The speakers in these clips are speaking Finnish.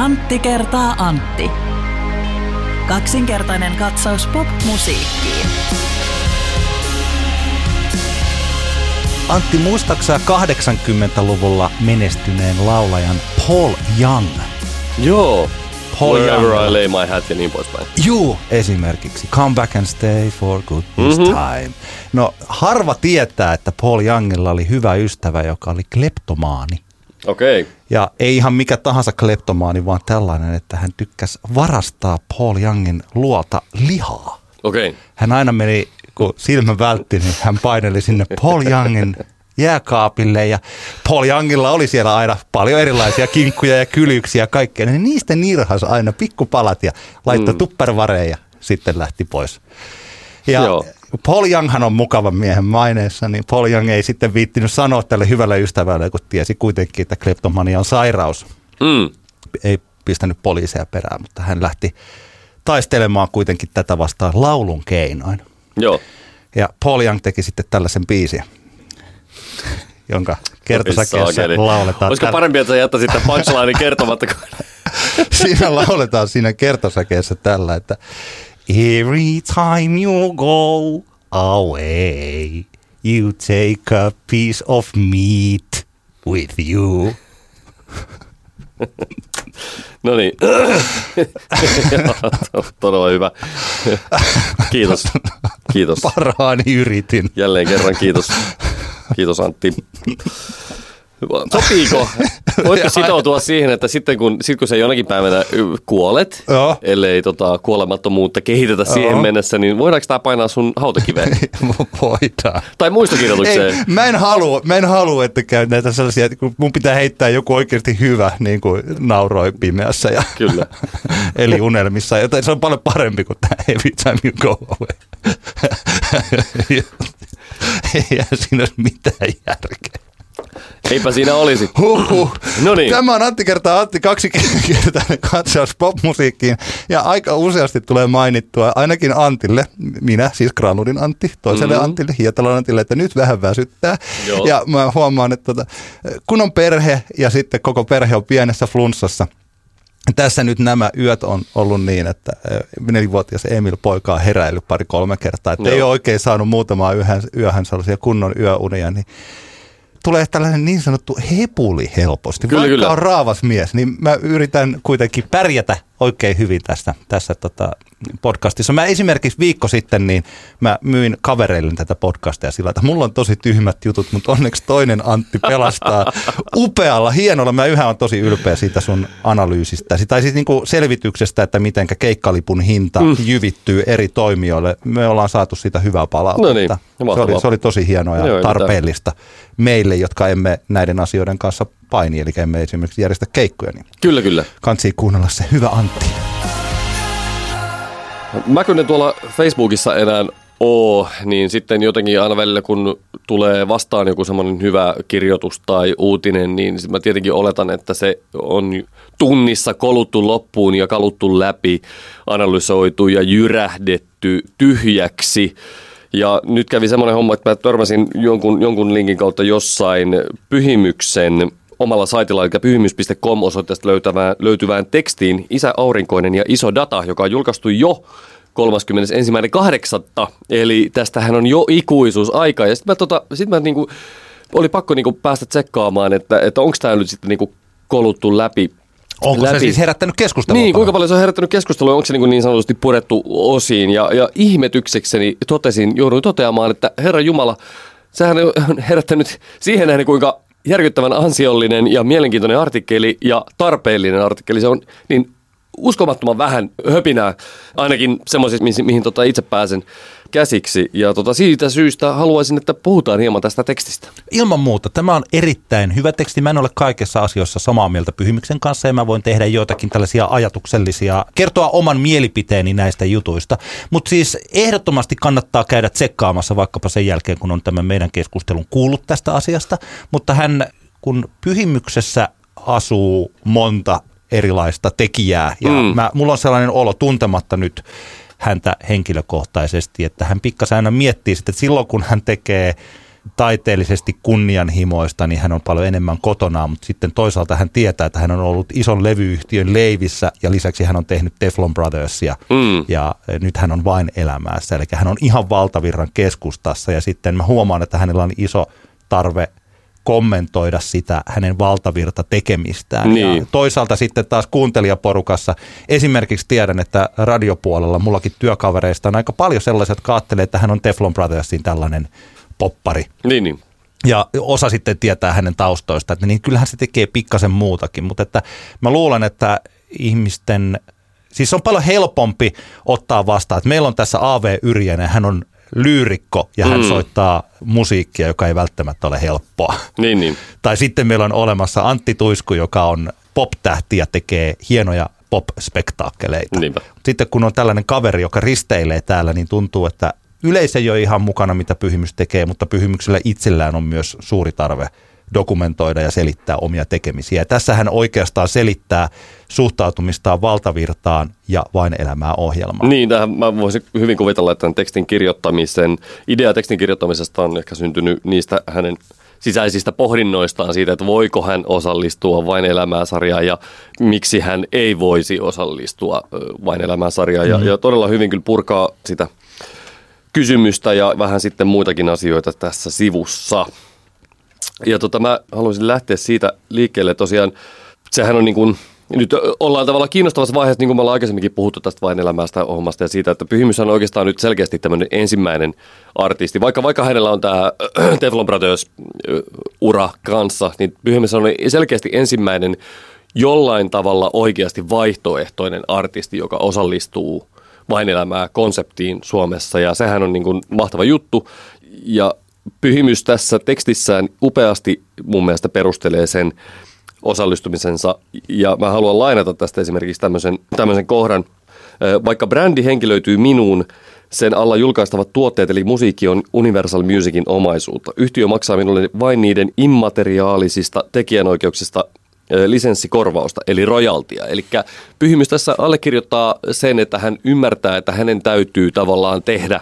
Antti kertaa Antti. Kaksinkertainen katsaus pop-musiikkiin. Antti, muistaaksä 80-luvulla menestyneen laulajan Paul Young? Joo. Paul Wherever Young. I lay my hat ja niin poispäin. Juu, esimerkiksi. Come back and stay for good this Mhm. time. No, harva tietää, että Paul Youngilla oli hyvä ystävä, joka oli kleptomaani. Okei. Okay. Ja ei ihan mikä tahansa kleptomaani, vaan tällainen, että hän tykkäsi varastaa Paul Youngin luota lihaa. Okei. Okay. Hän aina meni, kun silmä vältti, niin hän paineli sinne Paul Youngin jääkaapille ja Paul Youngilla oli siellä aina paljon erilaisia kinkkuja ja kylyksiä ja kaikkea. Niin niistä nirhas aina pikkupalat ja laittoi mm. tuppervareen ja sitten lähti pois. Ja Joo. Paul Younghan on mukavan miehen maineessa, niin Paul Young ei sitten viittinyt sanoa tälle hyvälle ystävälle, kun tiesi kuitenkin, että kleptomania on sairaus Mm. ei pistänyt poliiseja perään, mutta hän lähti taistelemaan kuitenkin tätä vastaan laulun keinoin. Joo. Ja Paul Young teki sitten tällaisen biisin, jonka kertosäkeessä lauletaan. Olisiko parempi, että sä jättäisit tämän punchlinein kertomatta? kun- siinä lauletaan siinä kertosäkeessä tällä, että Every time you go away, you take a piece of meat with you. No niin. Todella hyvä. Kiitos. Kiitos. Parhaani yritin. Jälleen kerran kiitos. Kiitos Antti. Sopiiko? Voitko sitoutua siihen, että sitten kun, sit kun sä jonakin päivänä kuolet, Joo. ellei tota, kuolemattomuutta kehitetä siihen Joo. mennessä, niin voidaanko tämä painaa sun hautakiveen? Voidaan. tai muistokirjoitukseen? Ei, mä en halua, mä en halua, että käy näitä sellaisia, että kun mun pitää heittää joku oikeasti hyvä, niin kuin nauroi pimeässä ja Kyllä. eli unelmissa. Joten se on paljon parempi kuin tämä Every Time You Go Away. Ei siinä ole mitään järkeä. Eipä siinä olisi. Huhhuh. No niin. Tämä on Antti kertaa Antti kaksikertainen katsaus popmusiikkiin ja aika useasti tulee mainittua ainakin Antille, minä siis Granudin Antti, toiselle mm-hmm. Antille, Hietalon Antille, että nyt vähän väsyttää. Joo. Ja mä huomaan, että tota, kun on perhe ja sitten koko perhe on pienessä flunssassa, tässä nyt nämä yöt on ollut niin, että nelivuotias Emil poika on heräillyt pari-kolme kertaa, että Joo. ei ole oikein saanut muutamaa yöhön, yöhön sellaisia kunnon yöunia, niin tulee tällainen niin sanottu hepuli helposti. Kyllä, Vaikka kyllä. on raavas mies, niin mä yritän kuitenkin pärjätä oikein hyvin tässä, tässä tota podcastissa. Mä esimerkiksi viikko sitten, niin mä myin kavereille tätä podcastia sillä, että mulla on tosi tyhmät jutut, mutta onneksi toinen Antti pelastaa upealla, hienolla. Mä yhä on tosi ylpeä siitä sun analyysistä, tai siis niinku selvityksestä, että miten keikkalipun hinta mm. jyvittyy eri toimijoille. Me ollaan saatu siitä hyvää palautetta. No niin, se, oli, se oli tosi hienoa ja Joo, tarpeellista meille, jotka emme näiden asioiden kanssa paini, eli emme esimerkiksi järjestä keikkoja, niin Kyllä, kyllä. kansi kuunnella se hyvä Antti. Mä kun en tuolla Facebookissa enää oo, niin sitten jotenkin aina välillä kun tulee vastaan joku semmoinen hyvä kirjoitus tai uutinen, niin mä tietenkin oletan, että se on tunnissa koluttu loppuun ja kaluttu läpi, analysoitu ja jyrähdetty tyhjäksi. Ja nyt kävi semmoinen homma, että mä törmäsin jonkun, jonkun linkin kautta jossain pyhimyksen omalla saitilla, eli pyhimys.com osoitteesta löytävään, löytyvään tekstiin Isä Aurinkoinen ja Iso Data, joka on julkaistu jo 31.8. Eli tästähän on jo ikuisuusaika. Ja sitten mä, tota, sit mä niinku, oli pakko niinku päästä tsekkaamaan, että, että onko tämä nyt sitten niinku koluttu läpi. Onko läpi. se siis herättänyt keskustelua? Niin, kuinka paljon se on herättänyt keskustelua, onko se niin, niin sanotusti purettu osiin. Ja, ja ihmetyksekseni totesin, jouduin toteamaan, että Herra Jumala, sehän on herättänyt siihen nähden, kuinka järkyttävän ansiollinen ja mielenkiintoinen artikkeli ja tarpeellinen artikkeli. Se on, niin uskomattoman vähän höpinää, ainakin semmoisissa, mihin, mihin tota itse pääsen käsiksi. Ja tota, siitä syystä haluaisin, että puhutaan hieman tästä tekstistä. Ilman muuta. Tämä on erittäin hyvä teksti. Mä en ole kaikessa asioissa samaa mieltä Pyhimyksen kanssa ja mä voin tehdä joitakin tällaisia ajatuksellisia, kertoa oman mielipiteeni näistä jutuista. Mutta siis ehdottomasti kannattaa käydä tsekkaamassa vaikkapa sen jälkeen, kun on tämän meidän keskustelun kuullut tästä asiasta. Mutta hän, kun Pyhimyksessä asuu monta erilaista tekijää ja Mm. mä, mulla on sellainen olo tuntematta nyt häntä henkilökohtaisesti, että hän pikkasen aina miettii sitten, että silloin kun hän tekee taiteellisesti kunnianhimoista, niin hän on paljon enemmän kotona, mutta sitten toisaalta hän tietää, että hän on ollut ison levyyhtiön leivissä ja lisäksi hän on tehnyt Teflon Brothersia mm. ja nyt hän on vain elämässä. Eli hän on ihan valtavirran keskustassa ja sitten mä huomaan, että hänellä on iso tarve kommentoida sitä hänen valtavirta tekemistään. Niin. Ja toisaalta sitten taas kuuntelijaporukassa, esimerkiksi tiedän, että radiopuolella mullakin työkavereista on aika paljon sellaiset, jotka ajattelee, että hän on Teflon Brothersin tällainen poppari. Niin, niin. Ja osa sitten tietää hänen taustoista, että niin kyllähän se tekee pikkasen muutakin, mutta että mä luulen, että ihmisten, siis on paljon helpompi ottaa vastaan, että meillä on tässä AV Yrjänen, hän on lyyrikko ja hän mm. soittaa musiikkia, joka ei välttämättä ole helppoa. Niin, niin. Tai sitten meillä on olemassa Antti Tuisku, joka on pop-tähti ja tekee hienoja pop-spektaakkeleita. Niinpä. Sitten kun on tällainen kaveri, joka risteilee täällä, niin tuntuu, että yleisö ei ole ihan mukana, mitä Pyhimys tekee, mutta Pyhimyksellä itsellään on myös suuri tarve dokumentoida ja selittää omia tekemisiä. Ja tässä hän oikeastaan selittää suhtautumistaan valtavirtaan ja vain elämää ohjelmaa. Niin, tähän mä voisin hyvin kuvitella, että tämän tekstin kirjoittamisen, idea tekstin kirjoittamisesta on ehkä syntynyt niistä hänen sisäisistä pohdinnoistaan siitä, että voiko hän osallistua vain elämää sarjaan ja miksi hän ei voisi osallistua vain elämää sarjaan. Mm. Ja, ja todella hyvin kyllä purkaa sitä kysymystä ja vähän sitten muitakin asioita tässä sivussa. Ja tota, mä haluaisin lähteä siitä liikkeelle. Tosiaan, sehän on niin kuin, nyt ollaan tavallaan kiinnostavassa vaiheessa, niin kuin me ollaan aikaisemminkin puhuttu tästä vain elämästä hommasta ja siitä, että Pyhimys on oikeastaan nyt selkeästi tämmöinen ensimmäinen artisti. Vaikka, vaikka hänellä on tämä Teflon Brothers ura kanssa, niin Pyhimys on selkeästi ensimmäinen jollain tavalla oikeasti vaihtoehtoinen artisti, joka osallistuu vain elämää konseptiin Suomessa. Ja sehän on niin kuin mahtava juttu. Ja Pyhimys tässä tekstissään upeasti mun mielestä perustelee sen osallistumisensa ja mä haluan lainata tästä esimerkiksi tämmöisen, tämmöisen kohdan. Vaikka brändi henkilöityy minuun, sen alla julkaistavat tuotteet eli musiikki on Universal Musicin omaisuutta. Yhtiö maksaa minulle vain niiden immateriaalisista tekijänoikeuksista lisenssikorvausta, eli rojaltia. Eli Pyhimys tässä allekirjoittaa sen, että hän ymmärtää, että hänen täytyy tavallaan tehdä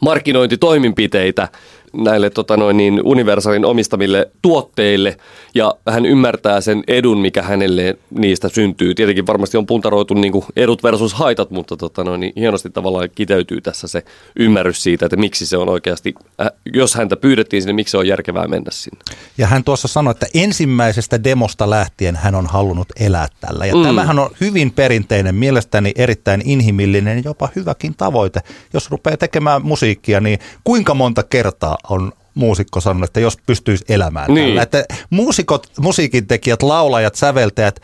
markkinointitoimenpiteitä näille tota noin, niin Universalin omistamille tuotteille ja hän ymmärtää sen edun, mikä hänelle niistä syntyy. Tietenkin varmasti on puntaroitu niin kuin edut versus haitat, mutta tota noin, niin hienosti tavallaan kiteytyy tässä se ymmärrys siitä, että miksi se on oikeasti, äh, jos häntä pyydettiin sinne, miksi se on järkevää mennä sinne. Ja hän tuossa sanoi, että ensimmäisestä demosta lähtien hän on halunnut elää tällä. Ja mm. tämähän on hyvin perinteinen, mielestäni erittäin inhimillinen, jopa hyväkin tavoite. Jos rupeaa tekemään musiikkia, niin kuinka monta kertaa on muusikko sanonut, että jos pystyisi elämään niin. tällä. Että muusikot, musiikintekijät, laulajat, säveltäjät,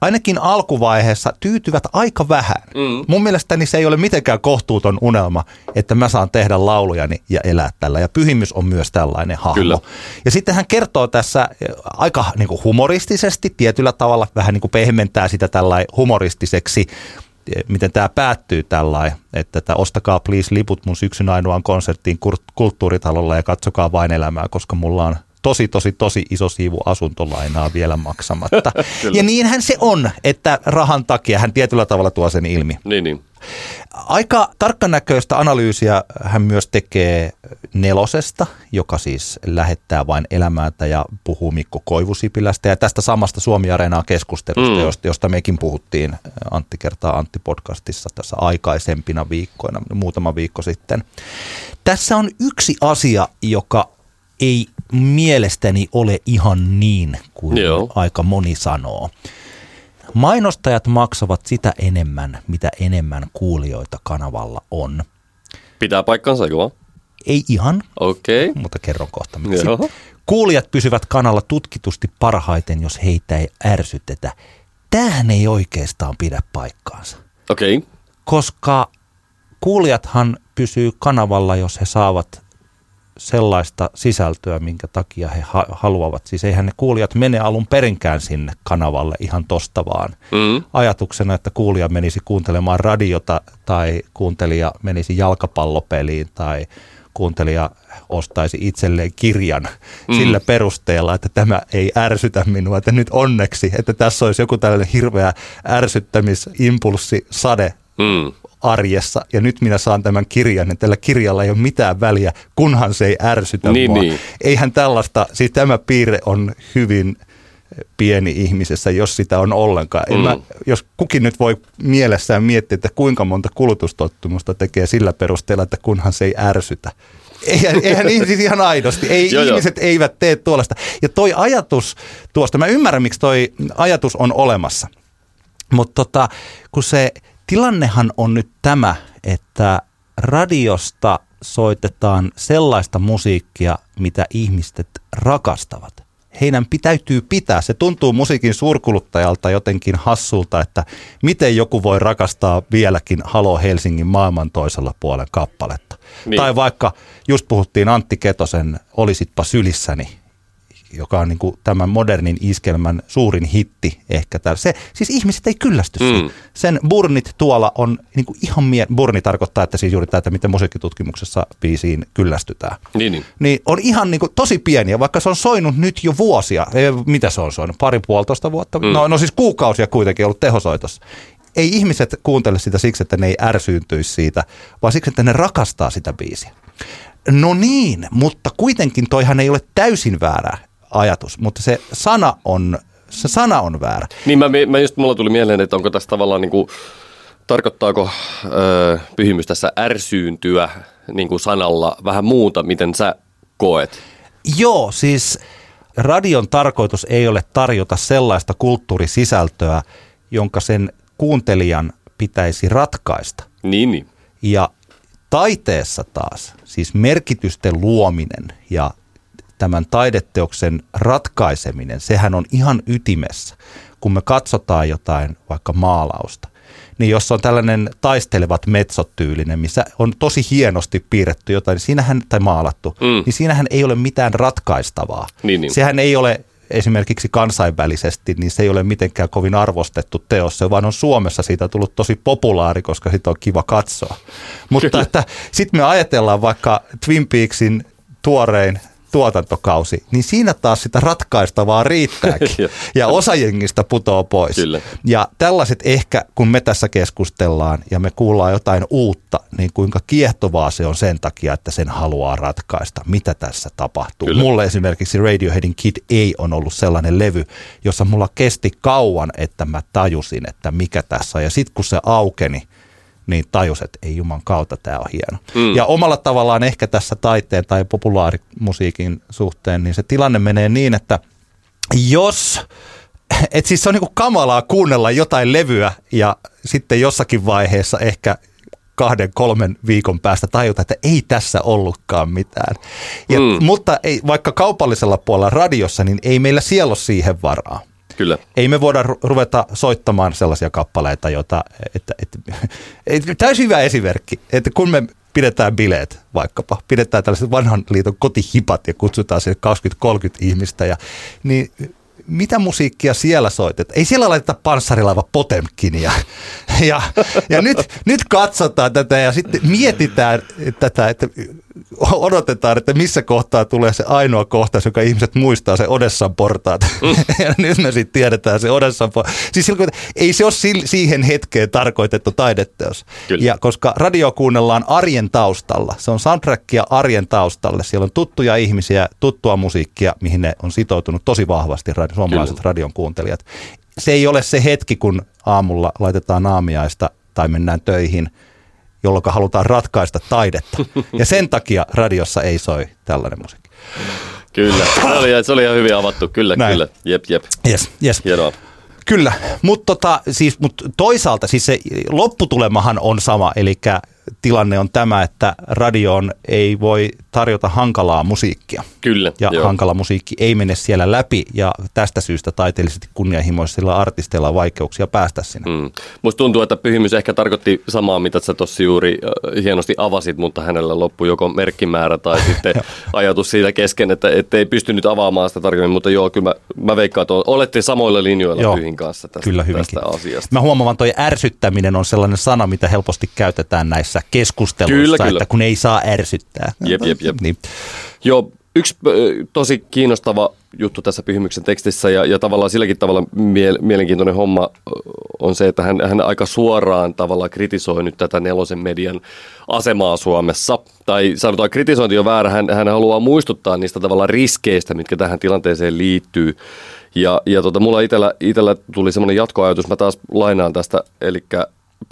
ainakin alkuvaiheessa tyytyvät aika vähän. Mm. Mun mielestäni se ei ole mitenkään kohtuuton unelma, että mä saan tehdä laulujani ja elää tällä. Ja Pyhimys on myös tällainen hahmo. Kyllä. Ja sitten hän kertoo tässä aika niin kuin humoristisesti, tietyllä tavalla vähän niin kuin pehmentää sitä tällainen humoristiseksi miten tämä päättyy tällainen, että, että ostakaa please liput mun syksyn ainoaan konserttiin kulttuuritalolla ja katsokaa vain elämää, koska mulla on tosi, tosi, tosi iso siivu asuntolainaa vielä maksamatta. ja niinhän se on, että rahan takia hän tietyllä tavalla tuo sen ilmi. Niin, niin. Aika tarkkanäköistä analyysiä hän myös tekee nelosesta, joka siis lähettää vain elämäätä ja puhuu Mikko Koivusipilästä ja tästä samasta Suomi Areenaa keskustelusta, mm. josta, josta mekin puhuttiin Antti kertaa Antti podcastissa tässä aikaisempina viikkoina, muutama viikko sitten. Tässä on yksi asia, joka ei mielestäni ole ihan niin kuin Joo. aika moni sanoo. Mainostajat maksavat sitä enemmän, mitä enemmän kuulijoita kanavalla on. Pitää paikkansa, joo. Ei ihan, okay. mutta kerron kohta miksi. Joo. Kuulijat pysyvät kanalla tutkitusti parhaiten, jos heitä ei ärsytetä. Tähän ei oikeastaan pidä paikkaansa. Okei. Okay. Koska kuulijathan pysyy kanavalla, jos he saavat sellaista sisältöä, minkä takia he ha- haluavat. Siis eihän ne kuulijat mene alun perinkään sinne kanavalle ihan tosta vaan. Mm. Ajatuksena, että kuulija menisi kuuntelemaan radiota tai kuuntelija menisi jalkapallopeliin tai kuuntelija ostaisi itselleen kirjan mm. sillä perusteella, että tämä ei ärsytä minua, että nyt onneksi, että tässä olisi joku tällainen hirveä ärsyttämisimpulssi sade mm arjessa ja nyt minä saan tämän kirjan ja tällä kirjalla ei ole mitään väliä, kunhan se ei ärsytä Niin, mua. niin. Eihän tällaista, siis tämä piirre on hyvin pieni ihmisessä, jos sitä on ollenkaan. En Mm. mä, jos kukin nyt voi mielessään miettiä, että kuinka monta kulutustottumusta tekee sillä perusteella, että kunhan se ei ärsytä. Eihän, eihän siis ihan aidosti. Ei, joo. ihmiset eivät tee tuollaista. Ja toi ajatus tuosta, mä ymmärrän, miksi toi ajatus on olemassa. Mutta tota, kun se tilannehan on nyt tämä, että radiosta soitetaan sellaista musiikkia, mitä ihmiset rakastavat. Heidän pitäytyy pitää. Se tuntuu musiikin suurkuluttajalta jotenkin hassulta, että miten joku voi rakastaa vieläkin Halo Helsingin maailman toisella puolen kappaletta. Niin. Tai vaikka just puhuttiin Antti Ketosen Olisitpa sylissäni, joka on niin kuin tämän modernin iskelmän suurin hitti ehkä. Täällä. Se, siis ihmiset ei kyllästy Mm. Sen burnit tuolla on niin kuin ihan mie- burni tarkoittaa, että siis juuri tämä, että miten musiikkitutkimuksessa biisiin kyllästytään. Niin, niin. Niin on ihan niin kuin tosi pieniä, vaikka se on soinut nyt jo vuosia. Ei, mitä se on soinut? Pari puolitoista vuotta? Mm. No, no siis kuukausia kuitenkin ollut tehosoitossa. Ei ihmiset kuuntele sitä siksi, että ne ei ärsyyntyisi siitä, vaan siksi, että ne rakastaa sitä biisiä. No niin, mutta kuitenkin toihan ei ole täysin väärä ajatus, mutta se sana on, se sana on väärä. Niin mä, mä just, mulla tuli mieleen, että onko tässä tavallaan niin kuin, tarkoittaako öö, pyhimys tässä ärsyyntyä niin kuin sanalla vähän muuta, miten sä koet? Joo, siis radion tarkoitus ei ole tarjota sellaista kulttuurisisältöä, jonka sen kuuntelijan pitäisi ratkaista. Niin, niin. Ja taiteessa taas, siis merkitysten luominen ja tämän taideteoksen ratkaiseminen, sehän on ihan ytimessä. Kun me katsotaan jotain vaikka maalausta, niin jos on tällainen taistelevat metsotyylinen, missä on tosi hienosti piirretty jotain, niin siinähän, tai maalattu, Mm. mm. niin siinähän ei ole mitään ratkaistavaa. Niin, niin. Sehän ei ole esimerkiksi kansainvälisesti, niin se ei ole mitenkään kovin arvostettu teos, se vaan on Suomessa siitä tullut tosi populaari, koska sitä on kiva katsoa. Mutta Kyllä. että sitten me ajatellaan vaikka Twin Peaksin tuorein tuotantokausi, niin siinä taas sitä ratkaistavaa riittääkin. Ja osa jengistä putoo pois. Kyllä. Ja tällaiset ehkä, kun me tässä keskustellaan ja me kuullaan jotain uutta, niin kuinka kiehtovaa se on sen takia, että sen haluaa ratkaista, mitä tässä tapahtuu. Kyllä. Mulle esimerkiksi Radioheadin Kid ei on ollut sellainen levy, jossa mulla kesti kauan, että mä tajusin, että mikä tässä on. Ja sitten kun se aukeni, niin tajus, että ei juman kautta tämä on hieno. Mm. Ja omalla tavallaan ehkä tässä taiteen tai populaarimusiikin suhteen, niin se tilanne menee niin, että jos, et siis se on niinku kamalaa kuunnella jotain levyä ja sitten jossakin vaiheessa ehkä kahden, kolmen viikon päästä tajuta, että ei tässä ollutkaan mitään. Ja, mm. Mutta ei, vaikka kaupallisella puolella radiossa, niin ei meillä siellä ole siihen varaa Kyllä. ei me voida ru- ruveta soittamaan sellaisia kappaleita, joita, että, että, että täysin hyvä esimerkki, että kun me pidetään bileet vaikkapa, pidetään tällaiset vanhan liiton kotihipat ja kutsutaan sinne 20-30 ihmistä, ja, niin mitä musiikkia siellä soitetaan? Ei siellä laiteta panssarilaiva Potemkinia. Ja, ja nyt, nyt katsotaan tätä ja sitten mietitään tätä, että odotetaan, että missä kohtaa tulee se ainoa kohtaus, joka ihmiset muistaa, se Odessan portaat. ja nyt me sitten tiedetään se Odessan portaat. Siis silloin, ei se ole siihen hetkeen tarkoitettu taideteos. Kyllä. Ja koska radio kuunnellaan arjen taustalla, se on soundtrackia arjen taustalle. Siellä on tuttuja ihmisiä, tuttua musiikkia, mihin ne on sitoutunut tosi vahvasti radio, suomalaiset Kyllä. radion kuuntelijat. Se ei ole se hetki, kun aamulla laitetaan aamiaista tai mennään töihin, jolloin halutaan ratkaista taidetta. Ja sen takia radiossa ei soi tällainen musiikki. Kyllä. Se oli, se oli ihan hyvin avattu. Kyllä, Näin. kyllä. Jep, jep. Yes, yes. Hienoa. Kyllä, mutta tota, siis, mut toisaalta siis se lopputulemahan on sama, eli tilanne on tämä, että radioon ei voi tarjota hankalaa musiikkia. Kyllä. Ja joo. hankala musiikki ei mene siellä läpi ja tästä syystä taiteellisesti kunnianhimoisilla artisteilla on vaikeuksia päästä sinne. Mm. Musta tuntuu, että pyhimys ehkä tarkoitti samaa, mitä sä tuossa juuri äh, hienosti avasit, mutta hänellä loppui joko merkkimäärä tai sitten ajatus siitä kesken, että, että ei pystynyt avaamaan sitä tarkemmin, mutta joo, kyllä mä, mä veikkaan, että olette samoilla linjoilla Joo, pyhin kanssa tästä, Kyllä hyvinkin. tästä asiasta. Mä huomaan, että toi ärsyttäminen on sellainen sana, mitä helposti käytetään näissä keskusteluissa, Kyllä, kyllä. että kun ei saa ärsyttää. Jep, jep, jep. Niin. Joo, Yksi tosi kiinnostava juttu tässä Pyhimyksen tekstissä ja, ja tavallaan silläkin tavalla mie- mielenkiintoinen homma on se, että hän, hän aika suoraan tavallaan kritisoi nyt tätä nelosen median asemaa Suomessa. Tai sanotaan kritisointi on väärä, hän, hän haluaa muistuttaa niistä tavallaan riskeistä, mitkä tähän tilanteeseen liittyy. Ja, ja tota, mulla itellä, itellä tuli semmoinen jatkoajatus, mä taas lainaan tästä, eli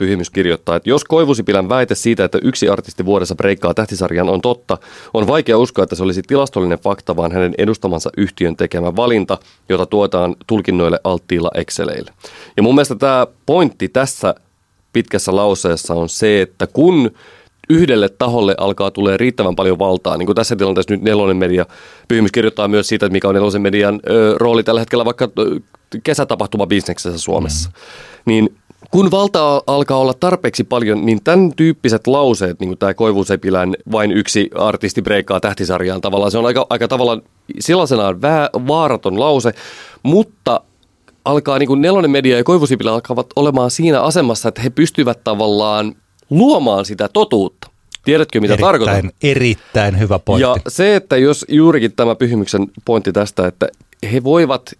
Pyhimys kirjoittaa, että jos Koivusipilän väite siitä, että yksi artisti vuodessa breikkaa tähtisarjan on totta, on vaikea uskoa, että se olisi tilastollinen fakta, vaan hänen edustamansa yhtiön tekemä valinta, jota tuotaan tulkinnoille alttiilla Exceleille. Ja mun mielestä tämä pointti tässä pitkässä lauseessa on se, että kun yhdelle taholle alkaa tulee riittävän paljon valtaa, niin kuin tässä tilanteessa nyt Nelonen media, Pyhimys kirjoittaa myös siitä, että mikä on Nelosen median ö, rooli tällä hetkellä vaikka kesätapahtuma bisneksessä Suomessa, mm. niin kun valta alkaa olla tarpeeksi paljon, niin tämän tyyppiset lauseet, niin kuin tämä Koivusepilän vain yksi artisti breikkaa tähtisarjaan tavallaan, se on aika, aika tavallaan sellaisenaan vää, vaaraton lause, mutta alkaa niin kuin Nelonen Media ja Koivusipilä alkavat olemaan siinä asemassa, että he pystyvät tavallaan luomaan sitä totuutta. Tiedätkö, mitä erittäin, tarkoitan? Erittäin hyvä pointti. Ja se, että jos juurikin tämä Pyhimyksen pointti tästä, että he voivat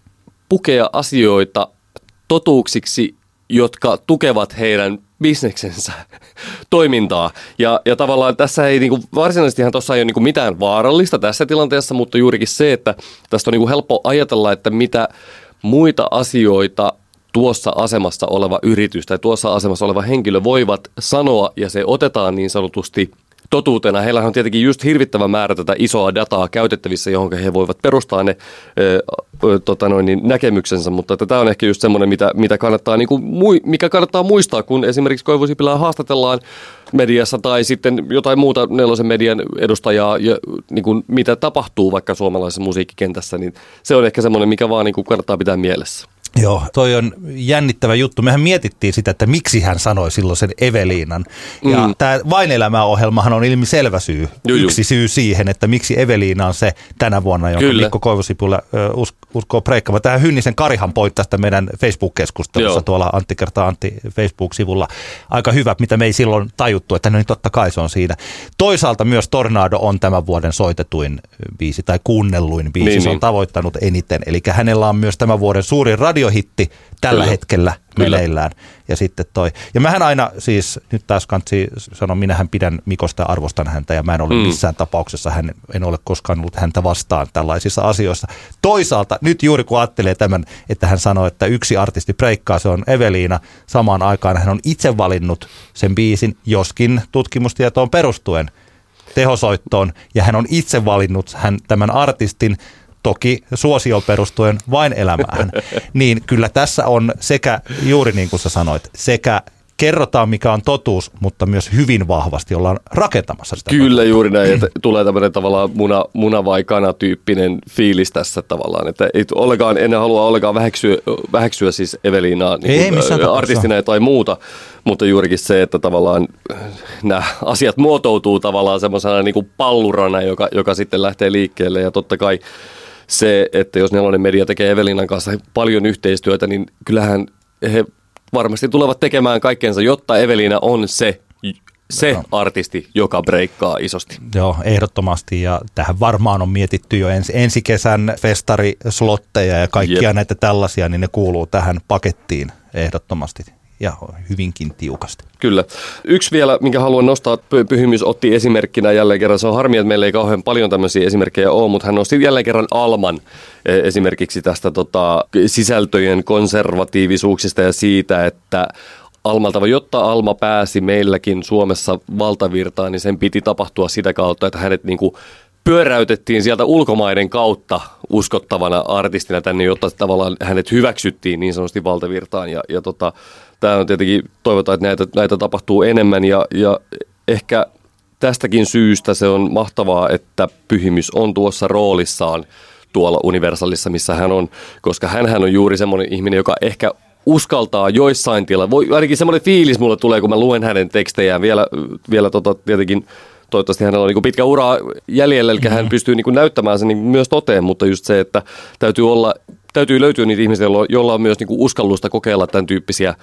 pukea asioita totuuksiksi jotka tukevat heidän bisneksensä toimintaa. Ja, ja tavallaan tässä ei niinku, varsinaisestihan tuossa ei ole niinku mitään vaarallista tässä tilanteessa, mutta juurikin se, että tästä on niinku helppo ajatella, että mitä muita asioita tuossa asemassa oleva yritys tai tuossa asemassa oleva henkilö voivat sanoa ja se otetaan niin sanotusti totuutena. Heillä on tietenkin just hirvittävä määrä tätä isoa dataa käytettävissä, johon he voivat perustaa ne ö, ö, tota noin, niin näkemyksensä, mutta tämä on ehkä just semmoinen, mitä, mitä kannattaa, niin kuin, mikä kannattaa muistaa, kun esimerkiksi Koivusipilää haastatellaan mediassa tai sitten jotain muuta nelosen median edustajaa, ja, niin kuin, mitä tapahtuu vaikka suomalaisessa musiikkikentässä, niin se on ehkä semmoinen, mikä vaan niin kuin kannattaa pitää mielessä. Joo, toi on jännittävä juttu. Mehän mietittiin sitä, että miksi hän sanoi silloin sen Eveliinan. Ja mm. tämä Vain elämäohjelmahan on ilmi selvä syy. Juju. Yksi syy siihen, että miksi Eveliina on se tänä vuonna, jonka Kyllä. Mikko Koivusipula us, uskoo preikkava. Tähän Hynnisen Karihan poit tästä meidän Facebook-keskustelussa Joo. tuolla Antti kertaa Antti Facebook-sivulla. Aika hyvä, mitä me ei silloin tajuttu, että no niin totta kai se on siinä. Toisaalta myös Tornado on tämän vuoden soitetuin biisi tai kuunnelluin biisi. Niin, se on niin. tavoittanut eniten. Eli hänellä on myös tämän vuoden suurin radio radiohitti tällä Kyllä. hetkellä meneillään. Ja sitten toi. Ja mähän aina siis, nyt taas kansi sanoa, minähän pidän Mikosta ja arvostan häntä ja mä en ole mm. missään tapauksessa, hän, en ole koskaan ollut häntä vastaan tällaisissa asioissa. Toisaalta nyt juuri kun ajattelee tämän, että hän sanoi, että yksi artisti breikkaa, se on Eveliina, samaan aikaan hän on itse valinnut sen biisin, joskin tutkimustietoon perustuen tehosoittoon, ja hän on itse valinnut hän, tämän artistin toki suosio perustuen vain elämään, niin kyllä tässä on sekä, juuri niin kuin sä sanoit, sekä kerrotaan, mikä on totuus, mutta myös hyvin vahvasti ollaan rakentamassa sitä. Kyllä totuutta. juuri näin, että tulee tämmöinen tavallaan muna, muna vai kana tyyppinen fiilis tässä tavallaan, että ei ollenkaan, en halua ollenkaan väheksyä, väheksyä siis Eveliinaa niin ei, artistina tai muuta, mutta juurikin se, että tavallaan nämä asiat muotoutuu tavallaan semmoisena niin kuin pallurana, joka, joka sitten lähtee liikkeelle ja totta kai se, että jos Nelonen Media tekee Evelinan kanssa paljon yhteistyötä, niin kyllähän he varmasti tulevat tekemään kaikkeensa, jotta Evelina on se se no. artisti, joka breikkaa isosti. Joo, ehdottomasti. Ja tähän varmaan on mietitty jo ensi, ensi kesän festarislotteja ja kaikkia Jep. näitä tällaisia, niin ne kuuluu tähän pakettiin ehdottomasti ja hyvinkin tiukasti. Kyllä. Yksi vielä, minkä haluan nostaa, Pyhimys otti esimerkkinä jälleen kerran. Se on harmi, että meillä ei kauhean paljon tämmöisiä esimerkkejä ole, mutta hän nosti jälleen kerran Alman e, esimerkiksi tästä tota, sisältöjen konservatiivisuuksista ja siitä, että Almalta, jotta Alma pääsi meilläkin Suomessa valtavirtaan, niin sen piti tapahtua sitä kautta, että hänet niin kuin pyöräytettiin sieltä ulkomaiden kautta uskottavana artistina tänne, jotta tavallaan hänet hyväksyttiin niin sanotusti valtavirtaan. Ja, ja tota, tämä on tietenkin, toivotaan, että näitä, näitä tapahtuu enemmän ja, ja ehkä tästäkin syystä se on mahtavaa, että Pyhimys on tuossa roolissaan tuolla Universalissa, missä hän on, koska hän on juuri semmoinen ihminen, joka ehkä uskaltaa joissain tila. Voi, ainakin semmoinen fiilis mulle tulee, kun mä luen hänen tekstejään vielä, vielä tota, tietenkin toivottavasti hänellä on niin pitkä ura jäljellä, eli hän mm-hmm. pystyy niin näyttämään sen niin myös toteen, mutta just se, että täytyy, olla, täytyy löytyä niitä ihmisiä, joilla on myös niin uskallusta kokeilla tämän tyyppisiä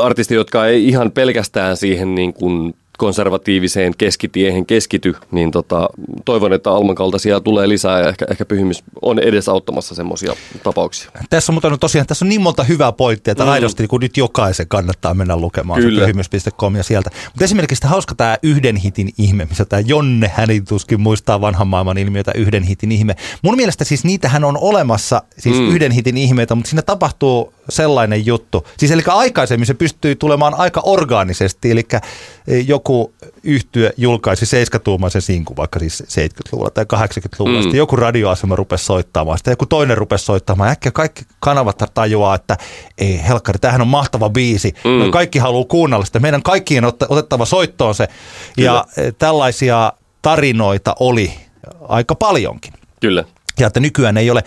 artisteja, jotka ei ihan pelkästään siihen niin kuin konservatiiviseen keskitiehen keskity, niin tota, toivon, että Alman kaltaisia tulee lisää ja ehkä, ehkä pyhimys on edesauttamassa semmoisia tapauksia. Tässä on mutta tosiaan tässä on niin monta hyvää pointtia, että mm. aidosti kun nyt jokaisen kannattaa mennä lukemaan Kyllä. se pyhimys.com ja sieltä. Mutta esimerkiksi tämä hauska tämä yhden hitin ihme, missä tämä Jonne hänin tuskin muistaa vanhan maailman ilmiötä yhden hitin ihme. Mun mielestä siis niitähän on olemassa, siis mm. yhden hitin ihmeitä, mutta siinä tapahtuu sellainen juttu. Siis eli aikaisemmin se pystyy tulemaan aika orgaanisesti, eli joku yhtyö julkaisi seiskatuumaisen sinkun vaikka siis 70-luvulla tai 80-luvulla. Mm. Sitten joku radioasema rupesi soittamaan, sitten joku toinen rupesi soittamaan. Äkkiä kaikki kanavat tajuaa, että ei helkkari, tämähän on mahtava biisi. Mm. Me kaikki haluaa kuunnella sitä. Meidän kaikkien otettava soittoon se. Kyllä. Ja eh, tällaisia tarinoita oli aika paljonkin. Kyllä. Ja että nykyään ei ole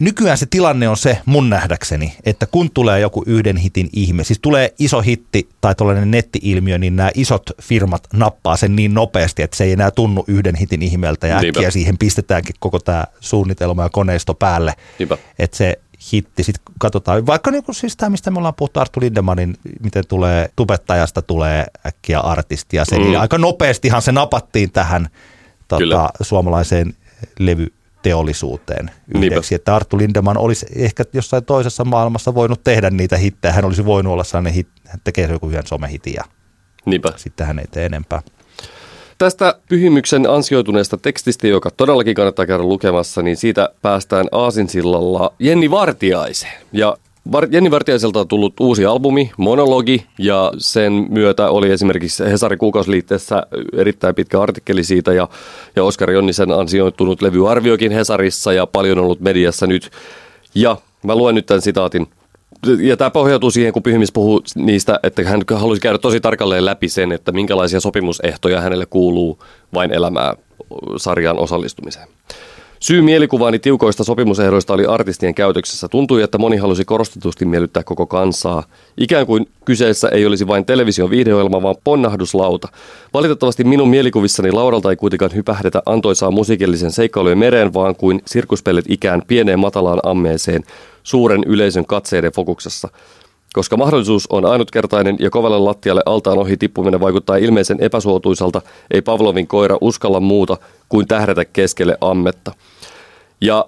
nykyään se tilanne on se mun nähdäkseni, että kun tulee joku yhden hitin ihme, siis tulee iso hitti tai tällainen netti-ilmiö, niin nämä isot firmat nappaa sen niin nopeasti, että se ei enää tunnu yhden hitin ihmeeltä ja Niinpä. äkkiä siihen pistetäänkin koko tämä suunnitelma ja koneisto päälle. Niinpä. Että se hitti, sitten katsotaan, vaikka niin kuin siis tämä, mistä me ollaan puhuttu Arttu Lindemanin, miten tulee tubettajasta tulee äkkiä artisti ja se, mm. niin aika nopeastihan se napattiin tähän tota, suomalaiseen levy teollisuuteen yhdeksi. Että Arttu Lindeman olisi ehkä jossain toisessa maailmassa voinut tehdä niitä hittejä. Hän olisi voinut olla sellainen hit, hän tekee joku yhden somehitin ja Niinpä. sitten hän ei tee enempää. Tästä pyhimyksen ansioituneesta tekstistä, joka todellakin kannattaa käydä lukemassa, niin siitä päästään Aasinsillalla Jenni Vartiaiseen. Ja Jenni Vartiaiselta on tullut uusi albumi, Monologi, ja sen myötä oli esimerkiksi Hesari kuukausiliitteessä erittäin pitkä artikkeli siitä, ja, ja Oskar Jonnisen ansioitunut levyarviokin Hesarissa, ja paljon ollut mediassa nyt. Ja mä luen nyt tämän sitaatin. Ja tämä pohjautuu siihen, kun Pyhimis puhuu niistä, että hän halusi käydä tosi tarkalleen läpi sen, että minkälaisia sopimusehtoja hänelle kuuluu vain elämää sarjaan osallistumiseen. Syy mielikuvaani tiukoista sopimusehdoista oli artistien käytöksessä. Tuntui, että moni halusi korostetusti miellyttää koko kansaa. Ikään kuin kyseessä ei olisi vain television videoilma, vaan ponnahduslauta. Valitettavasti minun mielikuvissani Lauralta ei kuitenkaan hypähdetä antoisaa musiikillisen seikkailujen mereen, vaan kuin sirkuspellet ikään pieneen matalaan ammeeseen, suuren yleisön katseiden fokuksessa. Koska mahdollisuus on ainutkertainen ja kovalle lattialle altaan ohi tippuminen vaikuttaa ilmeisen epäsuotuisalta, ei Pavlovin koira uskalla muuta kuin tähdätä keskelle ammetta. Ja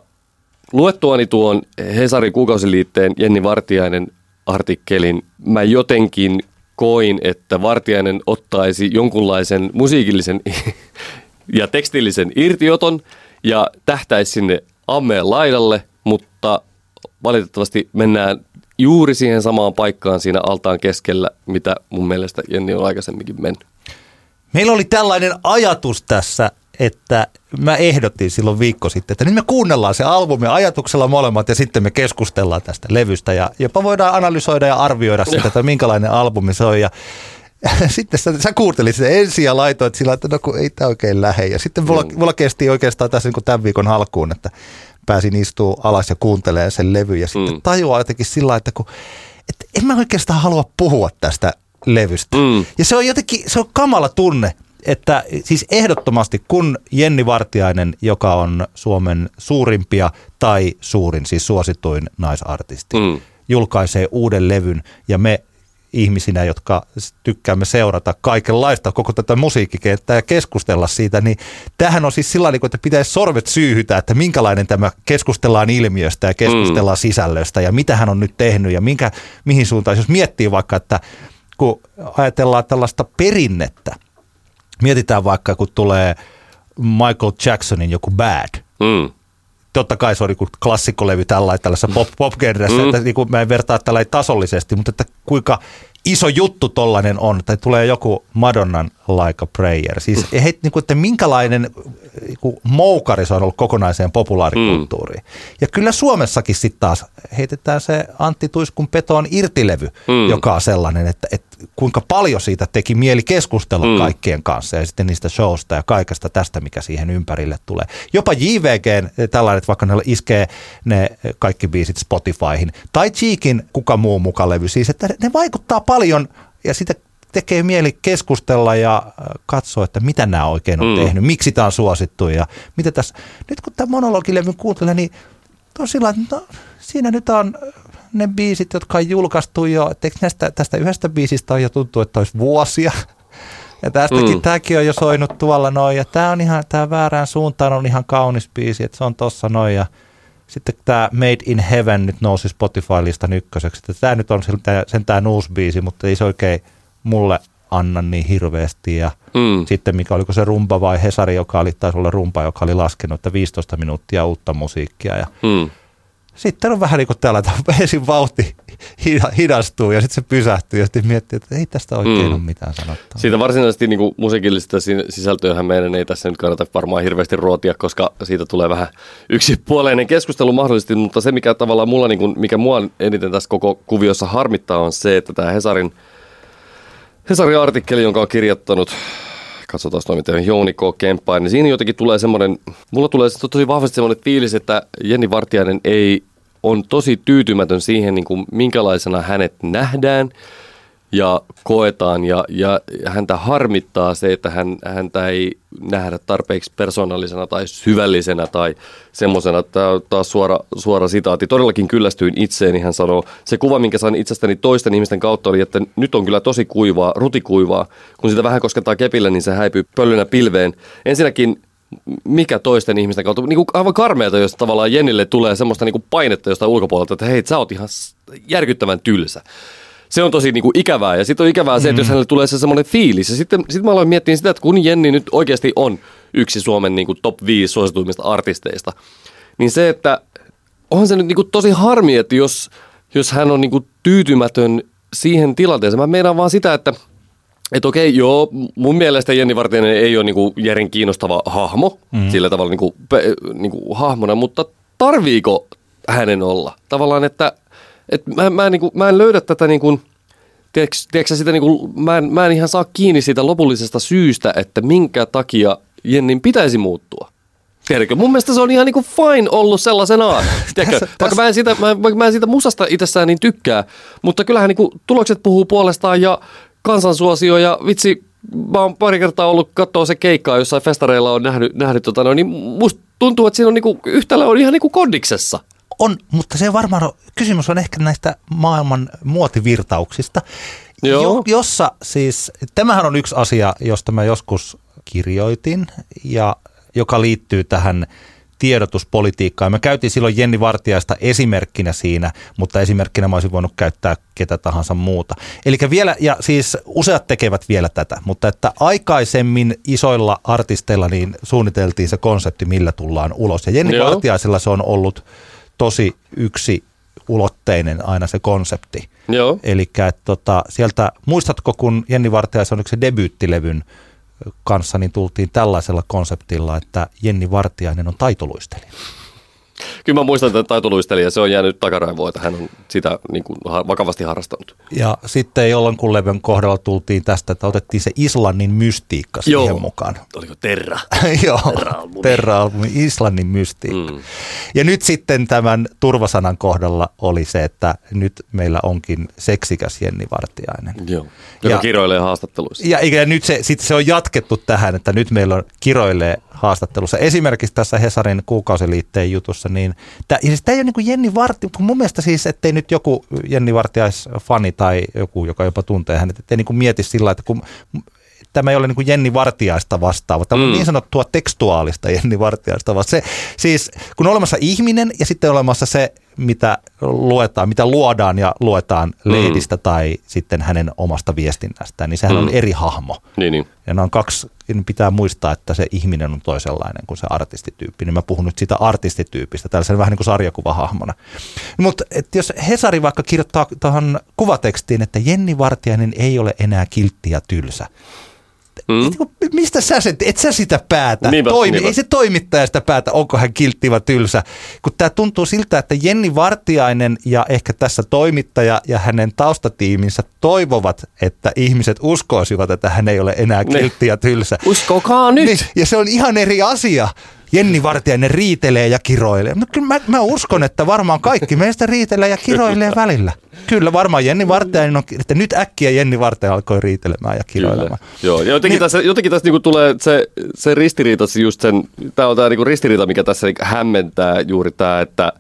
luettuani tuon Hesarin kuukausiliitteen Jenni Vartiainen artikkelin, mä jotenkin koin, että Vartiainen ottaisi jonkunlaisen musiikillisen ja tekstillisen irtioton ja tähtäisi sinne ammeen laidalle, mutta valitettavasti mennään juuri siihen samaan paikkaan siinä altaan keskellä, mitä mun mielestä Jenni on aikaisemminkin mennyt. Meillä oli tällainen ajatus tässä, että mä ehdottiin silloin viikko sitten, että nyt me kuunnellaan se albumi ajatuksella molemmat ja sitten me keskustellaan tästä levystä ja jopa voidaan analysoida ja arvioida sitä, että minkälainen albumi se on ja sitten sä, sä kuuntelit sitä ensin ja laitoit sillä, että no kun ei tämä oikein lähe. Ja sitten mulla, mm. mulla kesti oikeastaan tässä niin kuin tämän viikon alkuun, että pääsin istua alas ja kuuntelee sen levy ja sitten mm. tajuaa jotenkin sillä että kun, että en mä oikeastaan halua puhua tästä levystä. Mm. Ja se on jotenkin, se on kamala tunne, että siis ehdottomasti kun Jenni Vartiainen, joka on Suomen suurimpia tai suurin, siis suosituin naisartisti, mm. julkaisee uuden levyn ja me ihmisinä, jotka tykkäämme seurata kaikenlaista koko tätä musiikkikenttää ja keskustella siitä, niin tähän on siis sillä tavalla, että pitäisi sorvet syyhytä, että minkälainen tämä keskustellaan ilmiöstä ja keskustellaan mm. sisällöstä ja mitä hän on nyt tehnyt ja minkä, mihin suuntaan. Jos miettii vaikka, että kun ajatellaan tällaista perinnettä, mietitään vaikka, kun tulee Michael Jacksonin joku Bad, mm totta kai se on niin klassikkolevy tällä tällaisessa pop, pop mm. että niin kuin mä en vertaa tällä tasollisesti, mutta että kuinka iso juttu tollainen on, tai tulee joku Madonnan Like a Prayer. Siis he, niin kuin, että minkälainen niin kuin, moukari se on ollut kokonaiseen populaarikulttuuriin. Mm. Ja kyllä Suomessakin sitten taas heitetään se Antti Tuiskun Petoon irtilevy, mm. joka on sellainen, että, että kuinka paljon siitä teki mieli keskustella mm. kaikkien kanssa ja sitten niistä showsta ja kaikesta tästä, mikä siihen ympärille tulee. Jopa JVG tällainen, että vaikka ne iskee ne kaikki biisit Spotifyhin, tai Cheekin kuka muu mukaan levy, siis että ne vaikuttaa paljon ja sitä tekee mieli keskustella ja äh, katsoa, että mitä nämä oikein on mm. tehnyt, miksi tämä on suosittu ja mitä tässä. Nyt kun tämä monologilevyn kuuntelee, niin tosiaan, no, siinä nyt on ne biisit, jotka on julkaistu jo, näistä, tästä yhdestä biisistä on jo tuntuu, että olisi vuosia. Ja tästäkin, mm. tämäkin on jo soinut tuolla noin, ja tämä on ihan, tämä väärään suuntaan on ihan kaunis biisi, että se on tossa noin, ja sitten tämä Made in Heaven nyt nousi Spotify-listan ykköseksi, että tämä nyt on sentään uusi biisi, mutta ei se oikein mulle anna niin hirveästi. Ja mm. sitten mikä oliko se rumba vai Hesari, joka oli, taisi olla rumba, joka oli laskenut, että 15 minuuttia uutta musiikkia. Ja mm. Sitten on vähän niin kuin täällä, ensin vauhti hidastuu ja sitten se pysähtyy ja sitten miettii, että ei tästä oikein mm. ole mitään sanottua. Siitä varsinaisesti niin kuin musiikillista sisältöähän meidän ei tässä nyt kannata varmaan hirveästi ruotia, koska siitä tulee vähän yksipuoleinen keskustelu mahdollisesti, mutta se mikä tavallaan mulla, niin kuin, mikä mua eniten tässä koko kuviossa harmittaa on se, että tämä Hesarin – Hesarin artikkeli, jonka on kirjoittanut katsotaan toimittaja Jouni K. Kemppain, niin siinä jotenkin tulee semmoinen, mulla tulee tosi vahvasti semmoinen fiilis, että Jenni Vartiainen ei, on tosi tyytymätön siihen, niin kuin minkälaisena hänet nähdään ja koetaan ja, ja häntä harmittaa se, että hän, häntä ei nähdä tarpeeksi persoonallisena tai syvällisenä tai semmoisena, tämä on taas suora, suora sitaatti. Todellakin kyllästyin itseeni, hän sanoo. Se kuva, minkä sain itsestäni toisten ihmisten kautta oli, että nyt on kyllä tosi kuivaa, rutikuivaa. Kun sitä vähän koskettaa kepillä, niin se häipyy pöllynä pilveen. Ensinnäkin mikä toisten ihmisten kautta, niin kuin aivan karmeelta, jos tavallaan Jennille tulee semmoista niin kuin painetta jostain ulkopuolelta, että hei, sä oot ihan järkyttävän tylsä se on tosi niin kuin ikävää. Ja sitten on ikävää se, että jos mm. hänelle tulee se semmoinen fiilis. Ja sitten sit mä aloin miettiä sitä, että kun Jenni nyt oikeasti on yksi Suomen niin kuin top 5 suosituimmista artisteista, niin se, että onhan se nyt niin kuin tosi harmi, että jos, jos hän on niin kuin tyytymätön siihen tilanteeseen. Mä meinaan vaan sitä, että että okei, joo, mun mielestä Jenni Vartijainen ei ole niinku Järin kiinnostava hahmo, mm. sillä tavalla niinku, pe, niinku hahmona, mutta tarviiko hänen olla? Tavallaan, että et mä, mä, en, niin kuin, mä en löydä tätä niin kuin, tiedätkö, tiedätkö sitä niin kuin, mä, en, mä en ihan saa kiinni siitä lopullisesta syystä, että minkä takia Jennin pitäisi muuttua. Tiedätkö? Mun mielestä se on ihan niinku fine ollut sellaisenaan. Tiedätkö? Vaikka mä en siitä, mä, vaikka mä en siitä musasta itsessään niin tykkää, mutta kyllähän niinku tulokset puhuu puolestaan ja kansansuosio ja vitsi, mä oon pari kertaa ollut katsoa se keikkaa, jossain festareilla on nähnyt, nähnyt tota, no, niin musta tuntuu, että siinä on niinku, yhtälö on ihan niinku kondiksessa. On, mutta se varmaan on, kysymys on ehkä näistä maailman muotivirtauksista, jo, jossa siis, tämähän on yksi asia, josta mä joskus kirjoitin ja joka liittyy tähän tiedotuspolitiikkaan. Me käytiin silloin Jenni Vartiaista esimerkkinä siinä, mutta esimerkkinä mä olisin voinut käyttää ketä tahansa muuta. Eli vielä, ja siis useat tekevät vielä tätä, mutta että aikaisemmin isoilla artisteilla niin suunniteltiin se konsepti, millä tullaan ulos. Ja Jenni Joo. Vartiaisella se on ollut tosi yksi ulotteinen aina se konsepti. Joo. Eli tota, sieltä, muistatko kun Jenni Vartiaisen on se debyyttilevyn kanssa, niin tultiin tällaisella konseptilla, että Jenni Vartiainen on taitoluistelija. Kyllä mä muistan, että taitoluistelija, se on jäänyt takaraivoon, että hän on sitä niin kuin, vakavasti harrastanut. Ja sitten jollankun levyn kohdalla tultiin tästä, että otettiin se Islannin mystiikka Joo. siihen mukaan. Oliko Terra? Joo, Terra-albumi, Islannin mystiikka. Mm. Ja nyt sitten tämän turvasanan kohdalla oli se, että nyt meillä onkin seksikäs Jenni Vartiainen. Joo, joka ja, kiroilee haastatteluissa. Ja, ja nyt se, sit se on jatkettu tähän, että nyt meillä on kiroilee haastattelussa. Esimerkiksi tässä Hesarin kuukausiliitteen jutussa, niin tämä, siis tämä ei ole niin kuin Jenni Varti, kun mun mielestä siis, ettei nyt joku Jenni Vartiais fani tai joku, joka jopa tuntee hänet, ettei niin kuin mieti sillä että kun tämä ei ole niin kuin Jenni Vartiaista vastaava, tämä on mm. niin sanottua tekstuaalista Jenni Vartiaista vastaava. Se, siis kun on olemassa ihminen ja sitten on olemassa se mitä luetaan, mitä luodaan ja luetaan mm. lehdistä tai sitten hänen omasta viestinnästään, niin sehän mm. on eri hahmo. Niin, niin. Ja nämä on kaksi, niin pitää muistaa, että se ihminen on toisenlainen kuin se artistityyppi. Niin mä puhun nyt siitä artistityypistä, tällaisen vähän niin kuin sarjakuvahahmona. Mutta jos Hesari vaikka kirjoittaa tuohon kuvatekstiin, että Jenni Vartiainen ei ole enää kiltti ja tylsä, Mm. Niinku, mistä sä sen, et sä sitä päätä. Niinpä, Toimi, niinpä. Ei se toimittaja sitä päätä, onko hän kiltti vai tylsä. Kun tämä tuntuu siltä, että Jenni Vartiainen ja ehkä tässä toimittaja ja hänen taustatiiminsä toivovat, että ihmiset uskoisivat, että hän ei ole enää niin. kiltti ja tylsä. Uskokaa nyt. Niin, ja se on ihan eri asia Jenni Vartiainen riitelee ja kiroilee. No kyllä mä, mä uskon, että varmaan kaikki meistä riitelee ja kiroilee välillä. Kyllä varmaan Jenni Vartiainen on, että nyt äkkiä Jenni Vartiainen alkoi riitelemään ja kiroilemaan. Kyllä. Joo, ja jotenkin niin, tässä, jotenkin tässä niinku tulee se, se ristiriita, just sen, tämä on tämä niinku ristiriita, mikä tässä niinku hämmentää juuri tämä, että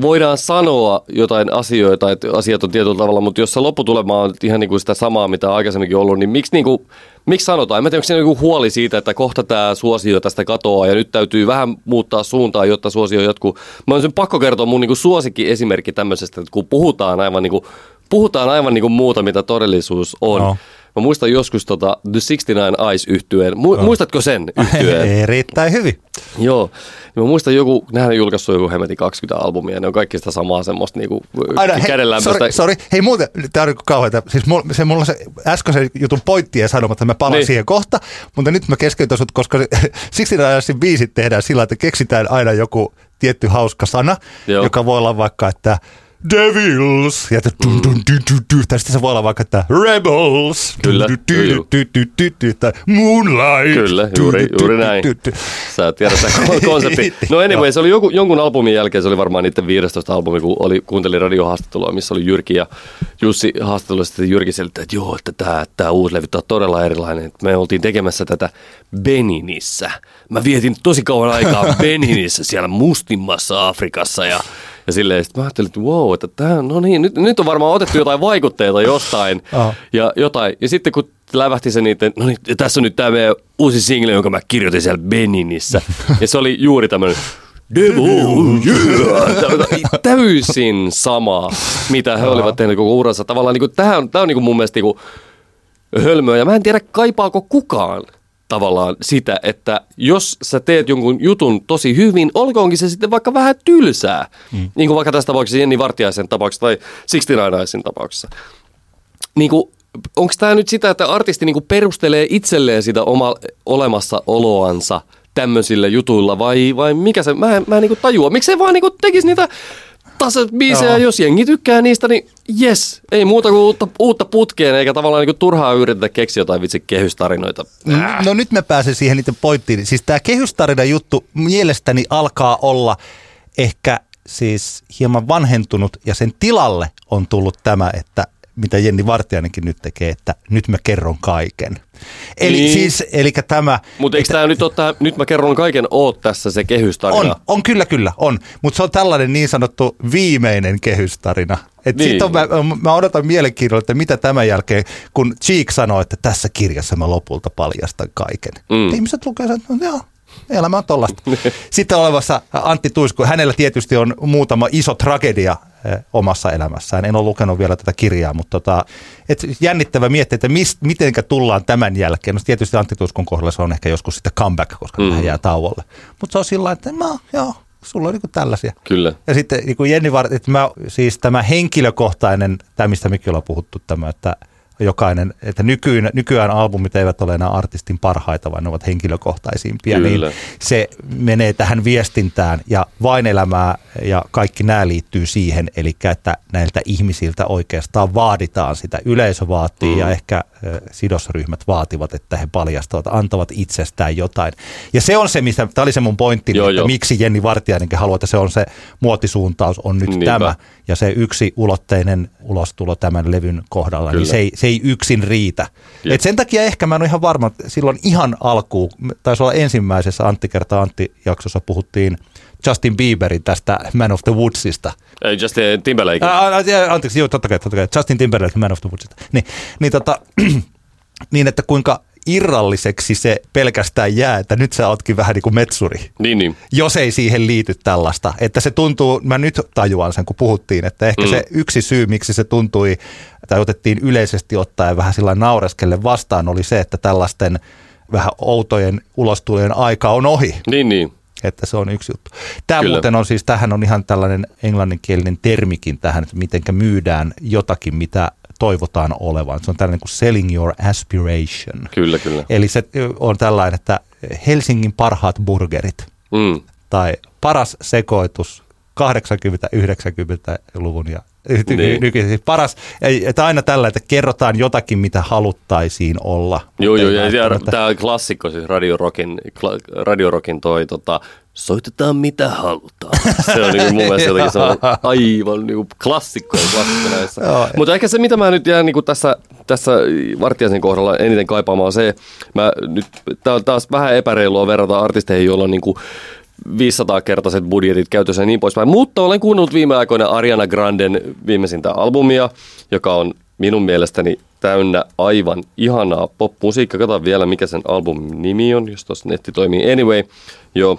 voidaan sanoa jotain asioita, että asiat on tietyllä tavalla, mutta jos se lopputulema on ihan niin kuin sitä samaa, mitä aikaisemminkin ollut, niin miksi, niin kuin, miksi sanotaan? En tiedä, onko siinä joku huoli siitä, että kohta tämä suosio tästä katoaa ja nyt täytyy vähän muuttaa suuntaa, jotta suosio jatkuu. Mä olisin pakko kertoa mun niin suosikki esimerkki tämmöisestä, että kun puhutaan aivan, niin kuin, puhutaan aivan niin kuin muuta, mitä todellisuus on. No. Mä muistan joskus tota The 69 Eyes yhtyeen. Mu- no. Muistatko sen yhtyeen? Erittäin hyvin. Joo. Mä muistan joku, nehän on julkaissut joku hemmetin 20 albumia, ne on kaikki sitä samaa semmoista niinku Aina, kädenlämpöistä. Sorry, sorry, hei muuten, tää on niinku kauheata. Siis mulla, se, mulla se äskeisen jutun pointti ja sanomatta, mä palaan niin. siihen kohta, mutta nyt mä keskeytän sut, koska siksi näissä biisit tehdään sillä, että keksitään aina joku tietty hauska sana, Joo. joka voi olla vaikka, että Devils. Ja dun, dun, dun, dun, dun, tai sitten se voi olla vaikka, että Rebels. Kyllä. Tai Moonlight. Kyllä, juuri, juuri näin. Sä tiedät tämä konsepti. No anyway, se oli joku, jonkun albumin jälkeen, se oli varmaan niiden 15 albumi, kun oli, kuuntelin radiohaastattelua, missä oli Jyrki ja Jussi haastattelussa, sitten Jyrki selitti, että joo, että tämä, tämä uusi levy on todella erilainen. Me oltiin tekemässä tätä Beninissä. Mä vietin tosi kauan aikaa Beninissä siellä mustimmassa Afrikassa ja ja silleen, sit mä ajattelin, että wow, että tämä, no niin, nyt, nyt on varmaan otettu jotain vaikutteita jostain. Ja, jotain. ja sitten kun lävähti se niiden, no niin, tässä on nyt tämä meidän uusi single, jonka mä kirjoitin siellä Beninissä. ja se oli juuri tämmöinen Devil, yeah. Täysin sama, mitä he olivat tehneet koko uransa. Tavallaan niin kuin, tämä on, tämä on niin kuin mun mielestä niin kuin hölmöä. Ja mä en tiedä, kaipaako kukaan tavallaan sitä, että jos sä teet jonkun jutun tosi hyvin, olkoonkin se sitten vaikka vähän tylsää, mm. niin kuin vaikka tässä tapauksessa Jenni Vartiaisen tapauksessa tai Sixty Nine tapauksessa. Niin kuin, onko tämä nyt sitä, että artisti niin kuin perustelee itselleen sitä oma olemassaoloansa tämmöisillä jutuilla vai, vai mikä se, mä en, mä en niin tajua. Miksei vaan niin tekisi niitä biisejä, Joo. jos jengi tykkää niistä, niin yes, ei muuta kuin uutta, uutta putkeen, eikä tavallaan niin turhaa yritetä keksiä jotain vitsi kehystarinoita. Äh. No nyt mä pääsen siihen niiden pointtiin. Siis tämä kehystarina juttu mielestäni alkaa olla ehkä siis hieman vanhentunut ja sen tilalle on tullut tämä, että mitä Jenni Vartiainenkin nyt tekee, että nyt mä kerron kaiken. Eli niin. siis, eli tämä... Mutta eikö tämä nyt ottaa, nyt mä kerron kaiken, oot tässä se kehystarina? On, on kyllä, kyllä, on. Mutta se on tällainen niin sanottu viimeinen kehystarina. Et niin. sit on, mä, mä odotan mielenkiinnolla, että mitä tämän jälkeen, kun Cheek sanoo, että tässä kirjassa mä lopulta paljastan kaiken. Mm. Ihmiset lukee että no, joo, elämä on tollasta. Sitten olevassa Antti Tuisku, hänellä tietysti on muutama iso tragedia omassa elämässään. En ole lukenut vielä tätä kirjaa, mutta tota, et jännittävä miettiä, että mis, mitenkä tullaan tämän jälkeen. No tietysti Antti Tuiskun kohdalla se on ehkä joskus sitten comeback, koska mm. hän jää tauolle. Mutta se on sillä että mä, joo, sulla on niin tällaisia. Kyllä. Ja sitten niin kuin Jenni Vart, että mä, siis tämä henkilökohtainen, tämä mistä mekin ollaan puhuttu, tämä, että – jokainen, että nykyään, nykyään albumit eivät ole enää artistin parhaita, vaan ne ovat henkilökohtaisimpia, niin Kyllä. niin se menee tähän viestintään ja vain elämää ja kaikki nämä liittyy siihen, eli että näiltä ihmisiltä oikeastaan vaaditaan sitä. Yleisö vaatii mm. ja ehkä sidosryhmät vaativat, että he paljastavat, antavat itsestään jotain. Ja se on se, mistä, tämä oli se mun pointti, joo, että jo. miksi Jenni Vartiainenkin haluaa, että se on se muotisuuntaus on nyt Niinpä. tämä. Ja se yksi ulotteinen ulostulo tämän levyn kohdalla, niin Kyllä. niin se ei, se ei yksin riitä. Et sen takia ehkä mä en ole ihan varma, että silloin ihan alkuun, taisi olla ensimmäisessä Antti kertaa Antti-jaksossa puhuttiin Justin Bieberin tästä Man of the Woodsista. Ei, Justin Timberlake. Ää, anteeksi, joo, totta kai, totta kai. Justin Timberlake Man of the Woodsista. Niin, niin, tota, niin että kuinka irralliseksi se pelkästään jää, että nyt sä ootkin vähän niin kuin metsuri. Niin, niin. Jos ei siihen liity tällaista. Että se tuntuu, mä nyt tajuan sen, kun puhuttiin, että ehkä mm. se yksi syy, miksi se tuntui, tai otettiin yleisesti ottaen vähän sillä naureskelle vastaan, oli se, että tällaisten vähän outojen ulostulojen aika on ohi. Niin, niin että se on yksi juttu. Tämä Kyllä. muuten on siis, tähän on ihan tällainen englanninkielinen termikin tähän, että miten myydään jotakin, mitä toivotaan olevan. Se on tällainen kuin selling your aspiration. Kyllä, kyllä. Eli se on tällainen, että Helsingin parhaat burgerit mm. tai paras sekoitus 80-90-luvun ja niin. nykyisin siis paras, että aina tällä, että kerrotaan jotakin, mitä haluttaisiin olla. Joo, joo, ja, tämä klassikko, siis Radio Rockin, Radio Rockin toi, tota, soitetaan mitä halutaan. Se on niin mun mielestä jotenkin se on aivan niin klassikko ja klassikko näissä. Mutta ehkä se, mitä mä nyt jään niin tässä, tässä Vartiaisen kohdalla eniten kaipaamaan, on se, mä nyt, tää on taas vähän epäreilua verrata artisteihin, joilla on niin kuin 500-kertaiset budjetit käytössä ja niin poispäin. Mutta olen kuunnellut viime aikoina Ariana Granden viimeisintä albumia, joka on minun mielestäni täynnä aivan ihanaa pop-musiikkaa. Katsotaan vielä, mikä sen albumin nimi on, jos tuossa netti toimii. Anyway, joo.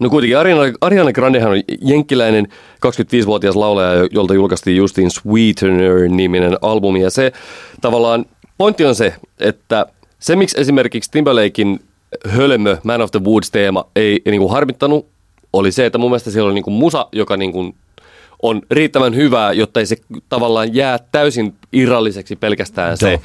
No kuitenkin Ariana, Ariana Grandehan on jenkkiläinen 25-vuotias laulaja, jolta julkaistiin justiin Sweetener-niminen albumi. Ja se tavallaan, pointti on se, että se miksi esimerkiksi Timberlakein hölmö Man of the Woods-teema ei, ei niin kuin harmittanut, oli se, että mun mielestä siellä oli niin kuin musa, joka niin kuin on riittävän hyvää, jotta ei se tavallaan jää täysin irralliseksi pelkästään se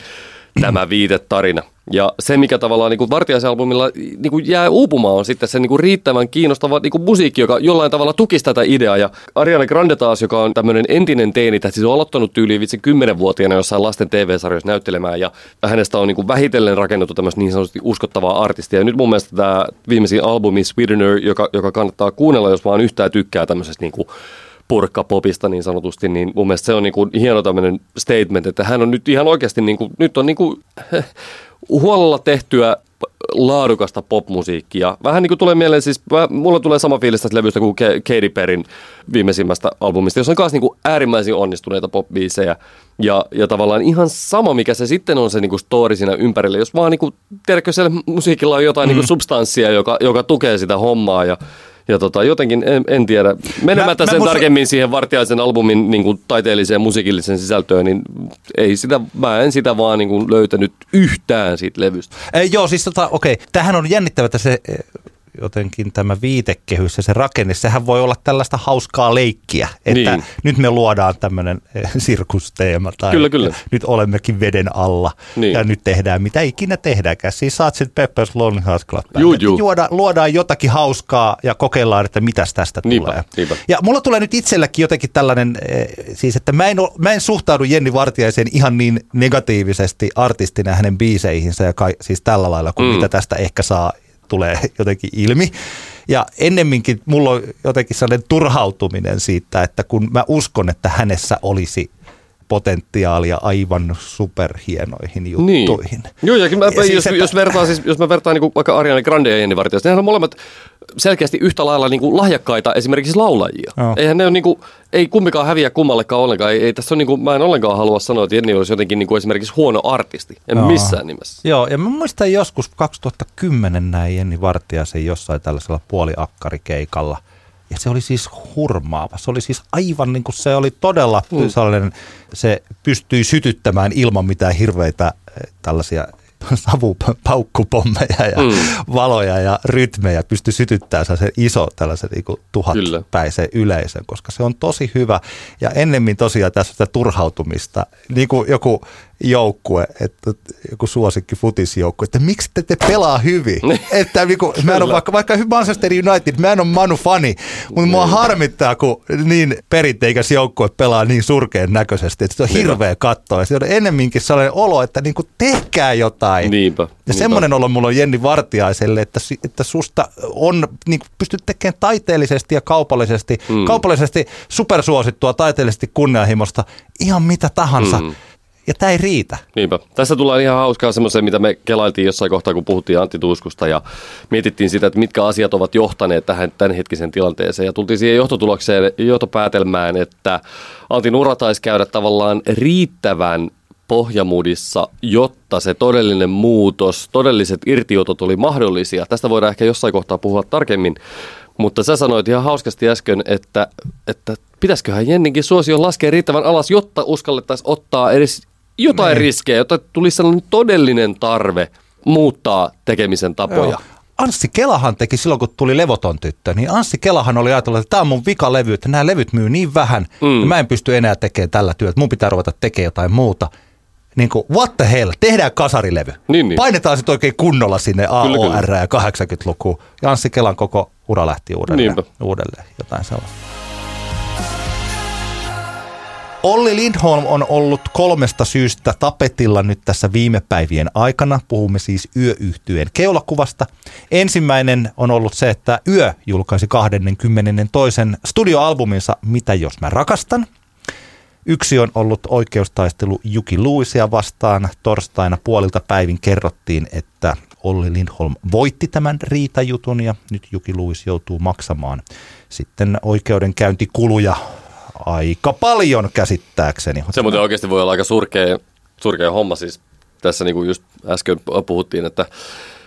tämä viitetarina. Ja se, mikä tavallaan niin Vartiaisalbumilla niin jää uupumaan, on sitten se niin riittävän kiinnostava niin musiikki, joka jollain tavalla tukisi tätä ideaa. Ja Ariana Grande taas, joka on tämmöinen entinen teini, siis on aloittanut tyyliin vitsi kymmenenvuotiaana jossain lasten TV-sarjoissa näyttelemään. Ja hänestä on niin vähitellen rakennettu tämmöistä niin sanotusti uskottavaa artistia. Ja nyt mun mielestä tämä viimeisin albumi Sweetener, joka, joka kannattaa kuunnella, jos vaan yhtään tykkää tämmöisestä niin kuin purkkapopista niin sanotusti, niin mun mielestä se on niin kuin hieno tämmöinen statement, että hän on nyt ihan oikeasti, niin kuin, nyt on niin kuin, huolella tehtyä laadukasta popmusiikkia. Vähän niin kuin tulee mieleen, siis mulla tulee sama fiilis tästä levystä kuin Katy Perryn viimeisimmästä albumista, jossa on myös niin kuin äärimmäisen onnistuneita popbiisejä. Ja, ja tavallaan ihan sama, mikä se sitten on se niin kuin story siinä ympärillä. Jos vaan, niin kuin, tiedätkö, siellä musiikilla on jotain mm. niin kuin substanssia, joka, joka tukee sitä hommaa ja ja tota, jotenkin en, en tiedä. Menemättä mä, sen mä musta... tarkemmin siihen Vartiaisen albumin niin kuin, taiteelliseen musiikilliseen sisältöön, niin ei sitä, mä en sitä vaan niin kuin, löytänyt yhtään siitä levystä. Ei, joo, siis tota, okei. Tähän on jännittävä, että se jotenkin tämä viitekehys ja se rakenne, sehän voi olla tällaista hauskaa leikkiä, että niin. nyt me luodaan tämmöinen eh, sirkusteema tai kyllä, kyllä. nyt olemmekin veden alla niin. ja nyt tehdään mitä ikinä tehdäänkään. Siis saat sitten Peppers Lonely Hearts Club juu, juu. Juoda, luodaan jotakin hauskaa ja kokeillaan, että mitäs tästä niinpä, tulee. Niinpä. Ja mulla tulee nyt itselläkin jotenkin tällainen, eh, siis että mä en, mä en suhtaudu Jenni Vartiaiseen ihan niin negatiivisesti artistina hänen biiseihinsä ja kai, siis tällä lailla kuin mm. mitä tästä ehkä saa tulee jotenkin ilmi. Ja ennemminkin mulla on jotenkin sellainen turhautuminen siitä, että kun mä uskon, että hänessä olisi potentiaalia aivan superhienoihin niin. juttuihin. Niin. Joo, ja, mä, ja jos, siis, että... jos, vertaa, siis, jos mä vertaan niin vaikka Ariana Grande ja Jenni Vartijaista, niin on molemmat selkeästi yhtä lailla niin kuin lahjakkaita esimerkiksi laulajia. Oh. Eihän ne ole niin kuin, ei kummikaan häviä kummallekaan ollenkaan. Ei, ei tässä on niin kuin, mä en ollenkaan halua sanoa, että Jenni olisi jotenkin niin kuin esimerkiksi huono artisti. En oh. missään nimessä. Joo, ja mä muistan joskus 2010 näin Jenni Vartijaisen jossain tällaisella puoliakkarikeikalla – ja se oli siis hurmaava. Se oli siis aivan niin kuin se oli todella mm. sellainen, se pystyi sytyttämään ilman mitään hirveitä eh, tällaisia savupaukkupommeja ja mm. valoja ja rytmejä pystyi sytyttämään se iso tällaisen niin tuhatpäisen yleisön, koska se on tosi hyvä. Ja ennemmin tosiaan tässä sitä turhautumista, niin kuin joku joukkue, että joku suosikki futisjoukkue, että miksi te, te pelaa hyvin? Niin. että niin kuin, mä en ole vaikka, vaikka Manchester United, mä en ole Manu fani, mutta mua niin. harmittaa, kun niin perinteikäs joukkue pelaa niin surkeen näköisesti, että se on hirveä katsoa. Ja se on ennemminkin sellainen olo, että niin kuin tehkää jotain. Niinpä. Ja semmoinen olo mulla on Jenni Vartiaiselle, että, että susta on, niin pystyt tekemään taiteellisesti ja kaupallisesti, mm. kaupallisesti supersuosittua, taiteellisesti kunnianhimosta, ihan mitä tahansa. Mm ja tämä ei riitä. Niinpä. Tässä tullaan ihan hauskaa semmoiseen, mitä me kelailtiin jossain kohtaa, kun puhuttiin Antti Tuuskusta ja mietittiin sitä, että mitkä asiat ovat johtaneet tähän tämänhetkiseen tilanteeseen. Ja tultiin siihen johtotulokseen, johtopäätelmään, että Antin ura taisi käydä tavallaan riittävän pohjamudissa, jotta se todellinen muutos, todelliset irtiotot oli mahdollisia. Tästä voidaan ehkä jossain kohtaa puhua tarkemmin. Mutta sä sanoit ihan hauskasti äsken, että, että pitäisiköhän Jenninkin suosio laskea riittävän alas, jotta uskallettaisiin ottaa edes jotain niin. riskejä, jotta tulisi sellainen todellinen tarve muuttaa tekemisen tapoja. Joo. Anssi Kelahan teki silloin, kun tuli Levoton tyttö, niin Anssi Kelahan oli ajatellut, että tämä on mun vikalevy, että nämä levyt myy niin vähän, mm. ja mä en pysty enää tekemään tällä työtä, mun pitää ruveta tekemään jotain muuta. Niin kuin, what the hell, tehdään kasarilevy. Niin, niin. Painetaan sitten oikein kunnolla sinne AOR ja 80-lukuun. Ja Anssi Kelan koko ura lähti uudelleen, uudelleen jotain sellaista. Olli Lindholm on ollut kolmesta syystä tapetilla nyt tässä viime päivien aikana. Puhumme siis yöyhtyeen keulakuvasta. Ensimmäinen on ollut se, että Yö julkaisi 22. studioalbuminsa Mitä jos mä rakastan. Yksi on ollut oikeustaistelu Juki Luisia vastaan. Torstaina puolilta päivin kerrottiin, että Olli Lindholm voitti tämän riitajutun ja nyt Juki Luis joutuu maksamaan sitten oikeudenkäyntikuluja aika paljon käsittääkseni. Se muuten oikeasti voi olla aika surkea, surkea homma siis. Tässä niin kuin just äsken puhuttiin, että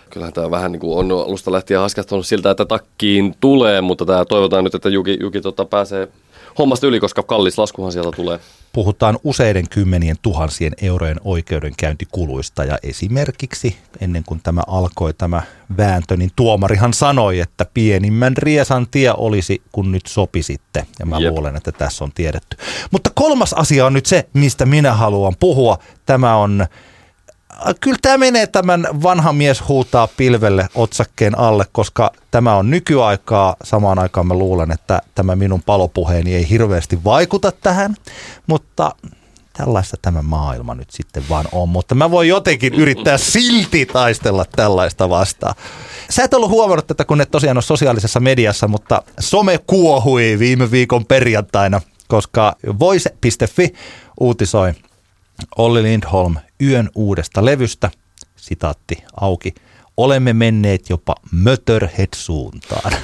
kyllähän tämä vähän niin kuin on alusta lähtien haskastunut siltä, että takkiin tulee, mutta tämä toivotaan nyt, että Juki, Juki tota pääsee hommasta yli, koska kallis laskuhan sieltä tulee. Puhutaan useiden kymmenien tuhansien eurojen oikeudenkäyntikuluista ja esimerkiksi ennen kuin tämä alkoi tämä vääntö, niin tuomarihan sanoi, että pienimmän riesan tie olisi, kun nyt sopisitte. Ja mä Jep. luulen, että tässä on tiedetty. Mutta kolmas asia on nyt se, mistä minä haluan puhua. Tämä on kyllä tämä menee tämän vanha mies huutaa pilvelle otsakkeen alle, koska tämä on nykyaikaa. Samaan aikaan mä luulen, että tämä minun palopuheeni ei hirveästi vaikuta tähän, mutta tällaista tämä maailma nyt sitten vaan on. Mutta mä voin jotenkin yrittää silti taistella tällaista vastaan. Sä et ollut huomannut tätä, kun et tosiaan ole sosiaalisessa mediassa, mutta some kuohui viime viikon perjantaina, koska voice.fi uutisoi Olli Lindholm yön uudesta levystä, sitaatti auki, olemme menneet jopa Mötörhead-suuntaan.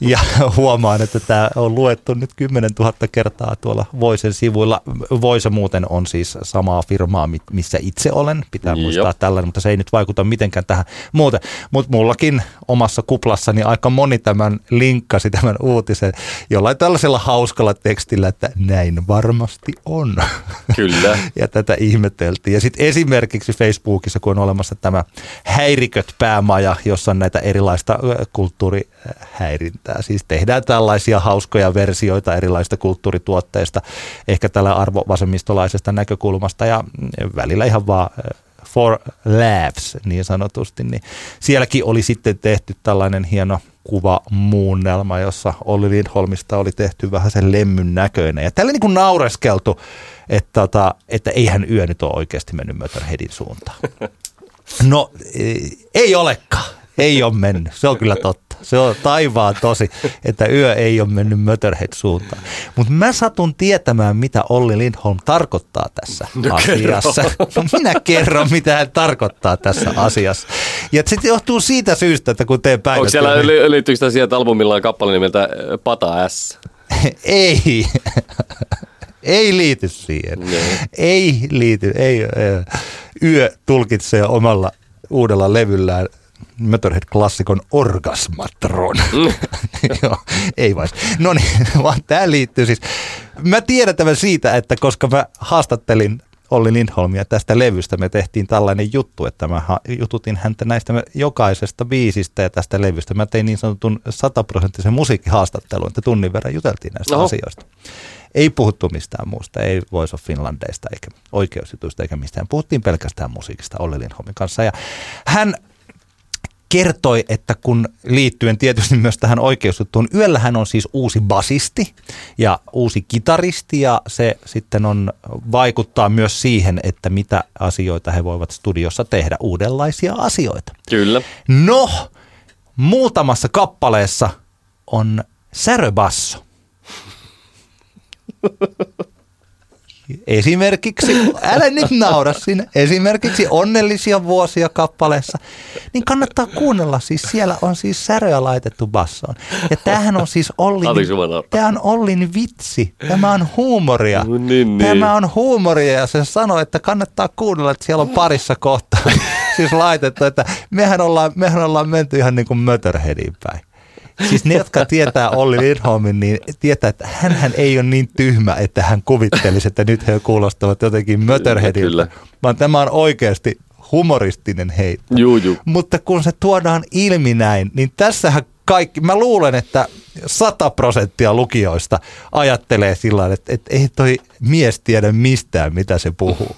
Ja huomaan, että tämä on luettu nyt 10 000 kertaa tuolla Voisen sivuilla. Voise muuten on siis samaa firmaa, missä itse olen. Pitää muistaa Jop. tällainen, mutta se ei nyt vaikuta mitenkään tähän muuten. Mutta mullakin omassa kuplassani aika moni tämän linkkasi tämän uutisen jollain tällaisella hauskalla tekstillä, että näin varmasti on. Kyllä. ja tätä ihmeteltiin. Ja sitten esimerkiksi Facebookissa, kun on olemassa tämä häiriköt päämaja, jossa on näitä erilaista kulttuurihäirintää. Siis tehdään tällaisia hauskoja versioita erilaisista kulttuurituotteista, ehkä tällä arvovasemmistolaisesta näkökulmasta ja välillä ihan vaan for laughs niin sanotusti, niin sielläkin oli sitten tehty tällainen hieno kuva muunnelma, jossa Olli Lindholmista oli tehty vähän sen lemmyn näköinen. Ja tällä niin kuin naureskeltu, että, tota, että eihän yö nyt ole oikeasti mennyt Möterheadin suuntaan. No ei olekaan. Ei ole mennyt. Se on kyllä totta. Se on taivaan tosi, että yö ei ole mennyt Möterhead-suuntaan. Mutta mä satun tietämään, mitä Olli Lindholm tarkoittaa tässä no, asiassa. No, minä kerron, mitä hän tarkoittaa tässä asiassa. Ja se johtuu siitä syystä, että kun teen päivät... Onko siellä niin... liittyykö sitä siihen, että albumilla on kappale nimeltä Pata S? ei. ei liity siihen. No. Ei liity. Ei, ei. Yö tulkitsee omalla uudella levyllään Motorhead-klassikon Orgasmatron. Mm. Joo, ei vai. No niin, vaan tämä liittyy siis. Mä tiedän tämän siitä, että koska mä haastattelin Olli Lindholmia tästä levystä, me tehtiin tällainen juttu, että mä jututin häntä näistä jokaisesta biisistä ja tästä levystä. Mä tein niin sanotun sataprosenttisen musiikkihaastattelun, että tunnin verran juteltiin näistä Oho. asioista. Ei puhuttu mistään muusta, ei Voice of Finlandeista eikä oikeusjutuista eikä mistään. Puhuttiin pelkästään musiikista Olli Lindholmin kanssa. Ja hän kertoi, että kun liittyen tietysti myös tähän oikeusjuttuun, yöllä hän on siis uusi basisti ja uusi kitaristi ja se sitten on, vaikuttaa myös siihen, että mitä asioita he voivat studiossa tehdä, uudenlaisia asioita. Kyllä. No, muutamassa kappaleessa on säröbasso. Esimerkiksi, älä nyt naura sinne, esimerkiksi onnellisia vuosia kappaleessa, niin kannattaa kuunnella. Siis siellä on siis säröä laitettu bassoon. Ja tämähän on siis Ollin, tämä on Ollin vitsi. Tämä on huumoria. No niin, niin. Tämä on huumoria ja se sanoo, että kannattaa kuunnella, että siellä on parissa kohtaa siis laitettu, että mehän ollaan, mehän ollaan menty ihan niin kuin päin. Siis ne, jotka tietää Olli Lindholmin, niin tietää, että hän ei ole niin tyhmä, että hän kuvittelisi, että nyt he kuulostavat jotenkin Möterheadilta. Vaan tämä on oikeasti humoristinen heitto. Juu, juu. Mutta kun se tuodaan ilmi näin, niin tässähän kaikki, mä luulen, että 100 prosenttia lukijoista ajattelee sillä että, että ei toi mies tiedä mistään, mitä se puhuu.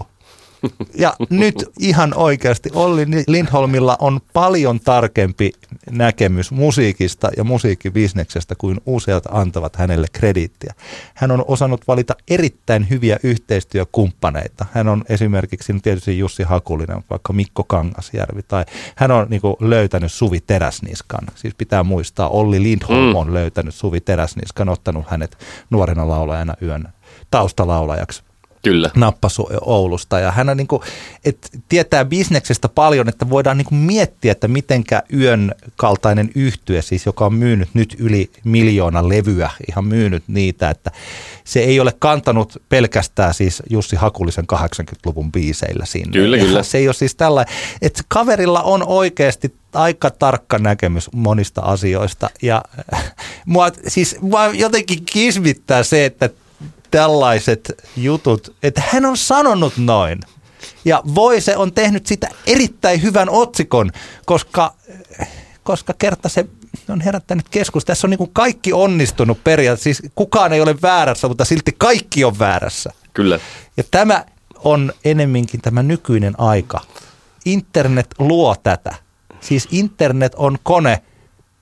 Ja nyt ihan oikeasti Olli Lindholmilla on paljon tarkempi näkemys musiikista ja musiikkibisneksestä kuin useat antavat hänelle krediittiä. Hän on osannut valita erittäin hyviä yhteistyökumppaneita. Hän on esimerkiksi tietysti Jussi Hakulinen, vaikka Mikko Kangasjärvi, tai hän on niin löytänyt Suvi Teräsniskan. Siis pitää muistaa, Olli Lindholm mm. on löytänyt Suvi Teräsniskan, ottanut hänet nuorena laulajana yön taustalaulajaksi Kyllä. nappasu Oulusta. Ja hän on niin kuin, et tietää bisneksestä paljon, että voidaan niin kuin miettiä, että mitenkä yön kaltainen yhtye, siis joka on myynyt nyt yli miljoona levyä, ihan myynyt niitä, että se ei ole kantanut pelkästään siis Jussi Hakulisen 80-luvun biiseillä sinne. Kyllä, kyllä. Se ei ole siis tällainen, että kaverilla on oikeasti aika tarkka näkemys monista asioista. Ja mua, siis mua jotenkin kismittää se, että tällaiset jutut, että hän on sanonut noin. Ja Voise on tehnyt sitä erittäin hyvän otsikon, koska, koska kerta se on herättänyt keskustelua. Tässä on niin kaikki onnistunut periaatteessa. Siis kukaan ei ole väärässä, mutta silti kaikki on väärässä. Kyllä. Ja tämä on enemminkin tämä nykyinen aika. Internet luo tätä. Siis internet on kone,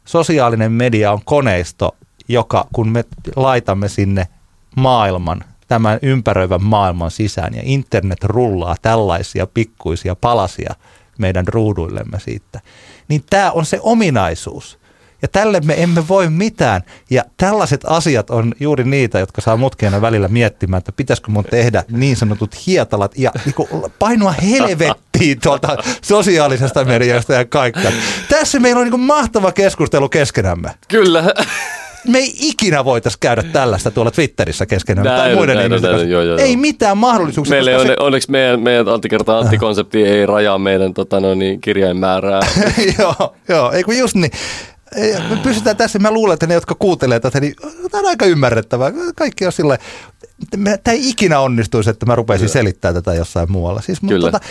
sosiaalinen media on koneisto, joka kun me laitamme sinne maailman, tämän ympäröivän maailman sisään ja internet rullaa tällaisia pikkuisia palasia meidän ruuduillemme siitä, niin tämä on se ominaisuus. Ja tälle me emme voi mitään. Ja tällaiset asiat on juuri niitä, jotka saa mutkeena välillä miettimään, että pitäisikö mun tehdä niin sanotut hietalat ja niin painua helvettiin tuolta sosiaalisesta mediasta ja kaikkea. Tässä meillä on niin mahtava keskustelu keskenämme. Kyllä. Me ei ikinä voitaisiin käydä tällaista tuolla Twitterissä keskenään tai Näin, muiden näin, ihmisten näin, joo, joo, Ei mitään mahdollisuuksia. Meille on, onneksi meidän, meidän Antti kertaa Antti-konsepti ei rajaa meidän tota, no, niin, kirjainmäärää. joo, joo, ei kun just niin. Me pysytään tässä, mä luulen, että ne, jotka kuuntelee tätä, niin tämä on aika ymmärrettävää. Kaikki on sille, tämä ei ikinä onnistuisi, että mä rupeisin selittämään tätä jossain muualla. Siis, mutta Kyllä. tota,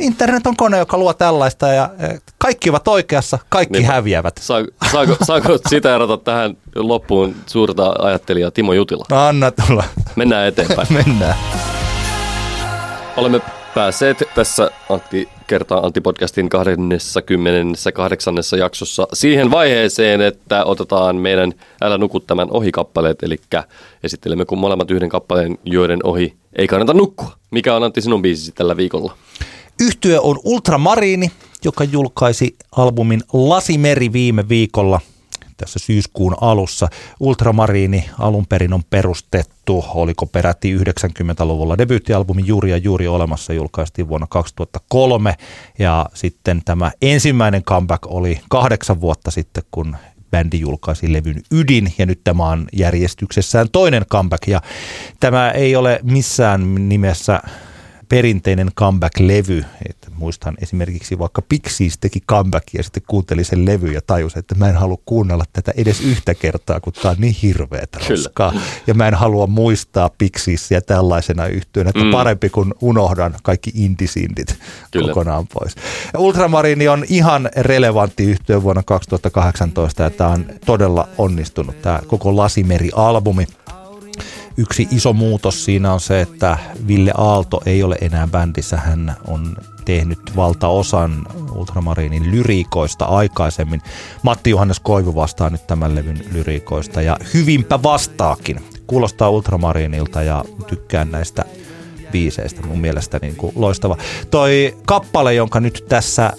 internet on kone, joka luo tällaista ja kaikki ovat oikeassa, kaikki Niin. häviävät. Saa, saako, saako sitä erota tähän loppuun suurta ajattelijaa Timo Jutila? No anna tulla. Mennään eteenpäin. Mennään. Olemme päässeet tässä Antti kertaa Antti-podcastin 28. jaksossa siihen vaiheeseen, että otetaan meidän Älä nuku tämän ohi-kappaleet, eli esittelemme kun molemmat yhden kappaleen, joiden ohi ei kannata nukkua. Mikä on Antti sinun biisisi tällä viikolla? Yhtyö on Ultramariini, joka julkaisi albumin Lasimeri viime viikolla tässä syyskuun alussa. Ultramariini alun perin on perustettu, oliko peräti 90-luvulla. Debyyttialbumi Juuri ja Juuri olemassa julkaistiin vuonna 2003 ja sitten tämä ensimmäinen comeback oli kahdeksan vuotta sitten, kun bändi julkaisi levyn Ydin ja nyt tämä on järjestyksessään toinen comeback ja tämä ei ole missään nimessä perinteinen comeback-levy. Että muistan esimerkiksi vaikka Pixies teki comeback ja sitten kuunteli sen levy ja tajusi, että mä en halua kuunnella tätä edes yhtä kertaa, kun tää on niin Kyllä. roskaa. Ja mä en halua muistaa Pixiesiä tällaisena yhtyön, että Mm. parempi kun unohdan kaikki indisindit Kyllä. kokonaan pois. Ultramarini on ihan relevantti yhtyö vuonna 2018 ja tämä on todella onnistunut tämä koko Lasimeri-albumi. Yksi iso muutos siinä on se, että Ville Aalto ei ole enää bändissä. Hän on tehnyt valtaosan Ultramarinin lyriikoista aikaisemmin. Matti Johannes Koivu vastaa nyt tämän levyn lyriikoista ja hyvinpä vastaakin. Kuulostaa Ultramarinilta ja tykkään näistä biiseistä mun mielestä niin kuin loistava. Toi kappale, jonka nyt tässä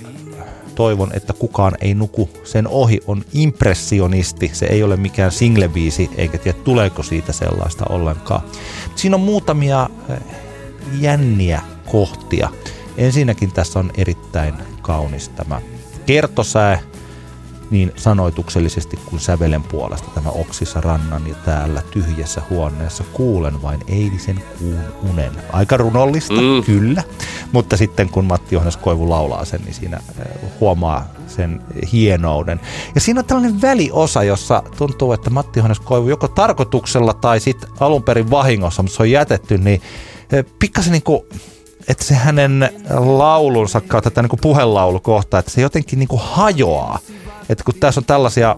toivon, että kukaan ei nuku sen ohi, on impressionisti. Se ei ole mikään singlebiisi, eikä tiedä tuleeko siitä sellaista ollenkaan. Siinä on muutamia eh, jänniä kohtia. Ensinnäkin tässä on erittäin kaunis tämä kertosää, niin sanoituksellisesti kuin sävelen puolesta tämä oksissa rannan ja täällä tyhjässä huoneessa kuulen vain eilisen kuun unen. Aika runollista, Mm. kyllä, mutta sitten kun Matti Johannes Koivu laulaa sen, niin siinä eh, huomaa sen hienouden. Ja siinä on tällainen väliosa, jossa tuntuu, että Matti Johannes Koivu joko tarkoituksella tai sitten alun perin vahingossa, mutta se on jätetty, niin eh, pikkasen niin kuin että se hänen laulunsa kautta, tämä niin puhelaulukohta, että se jotenkin niin kuin hajoaa. Että kun tässä on tällaisia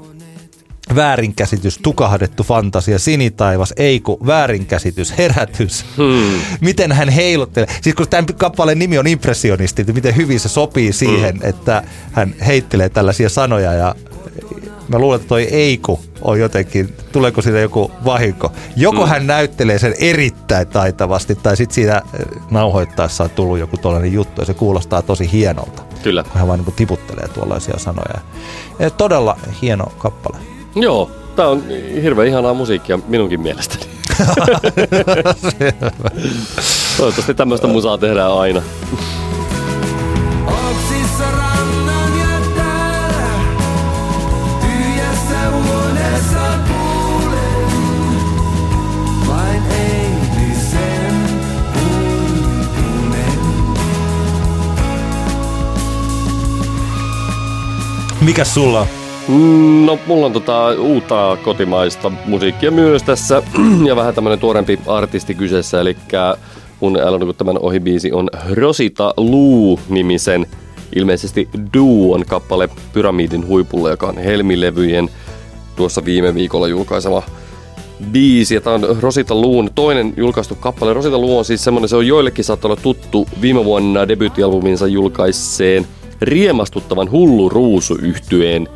väärinkäsitys, tukahdettu fantasia, sinitaivas, ei kun väärinkäsitys, herätys. Hmm. Miten hän heiluttelee. Siis kun tämän kappaleen nimi on impressionisti, että miten hyvin se sopii siihen, mm. että hän heittelee tällaisia sanoja ja mä luulen, että toi Eiku on jotenkin, tuleeko siitä joku vahinko. Joko mm. hän näyttelee sen erittäin taitavasti tai sitten siinä eh, nauhoittaessa on tullut joku tollainen juttu ja se kuulostaa tosi hienolta. Kyllä. Kun hän vaan niin tiputtelee tuollaisia sanoja. Eh, Todella hieno kappale. Joo, tää on hirveän ihanaa musiikkia minunkin mielestäni. Toivottavasti tämmöistä musaa tehdään aina. Mikäs sulla on? Mm, No, mulla on tota uutta kotimaista musiikkia myös tässä ja vähän tämmönen tuorempi artisti kyseessä, eli mun älä tämän ohibiisi on Rosita Luu-nimisen ilmeisesti Duon kappale Pyramidin huipulla, joka on Helmilevyjen tuossa viime viikolla julkaisema biisi. Tämä on Rosita Luun toinen julkaistu kappale. Rosita Luu on siis semmoinen, se on joillekin saattaa olla tuttu viime vuonna debyyttialbuminsa julkaisseen riemastuttavan hullu ruusu yhtyeen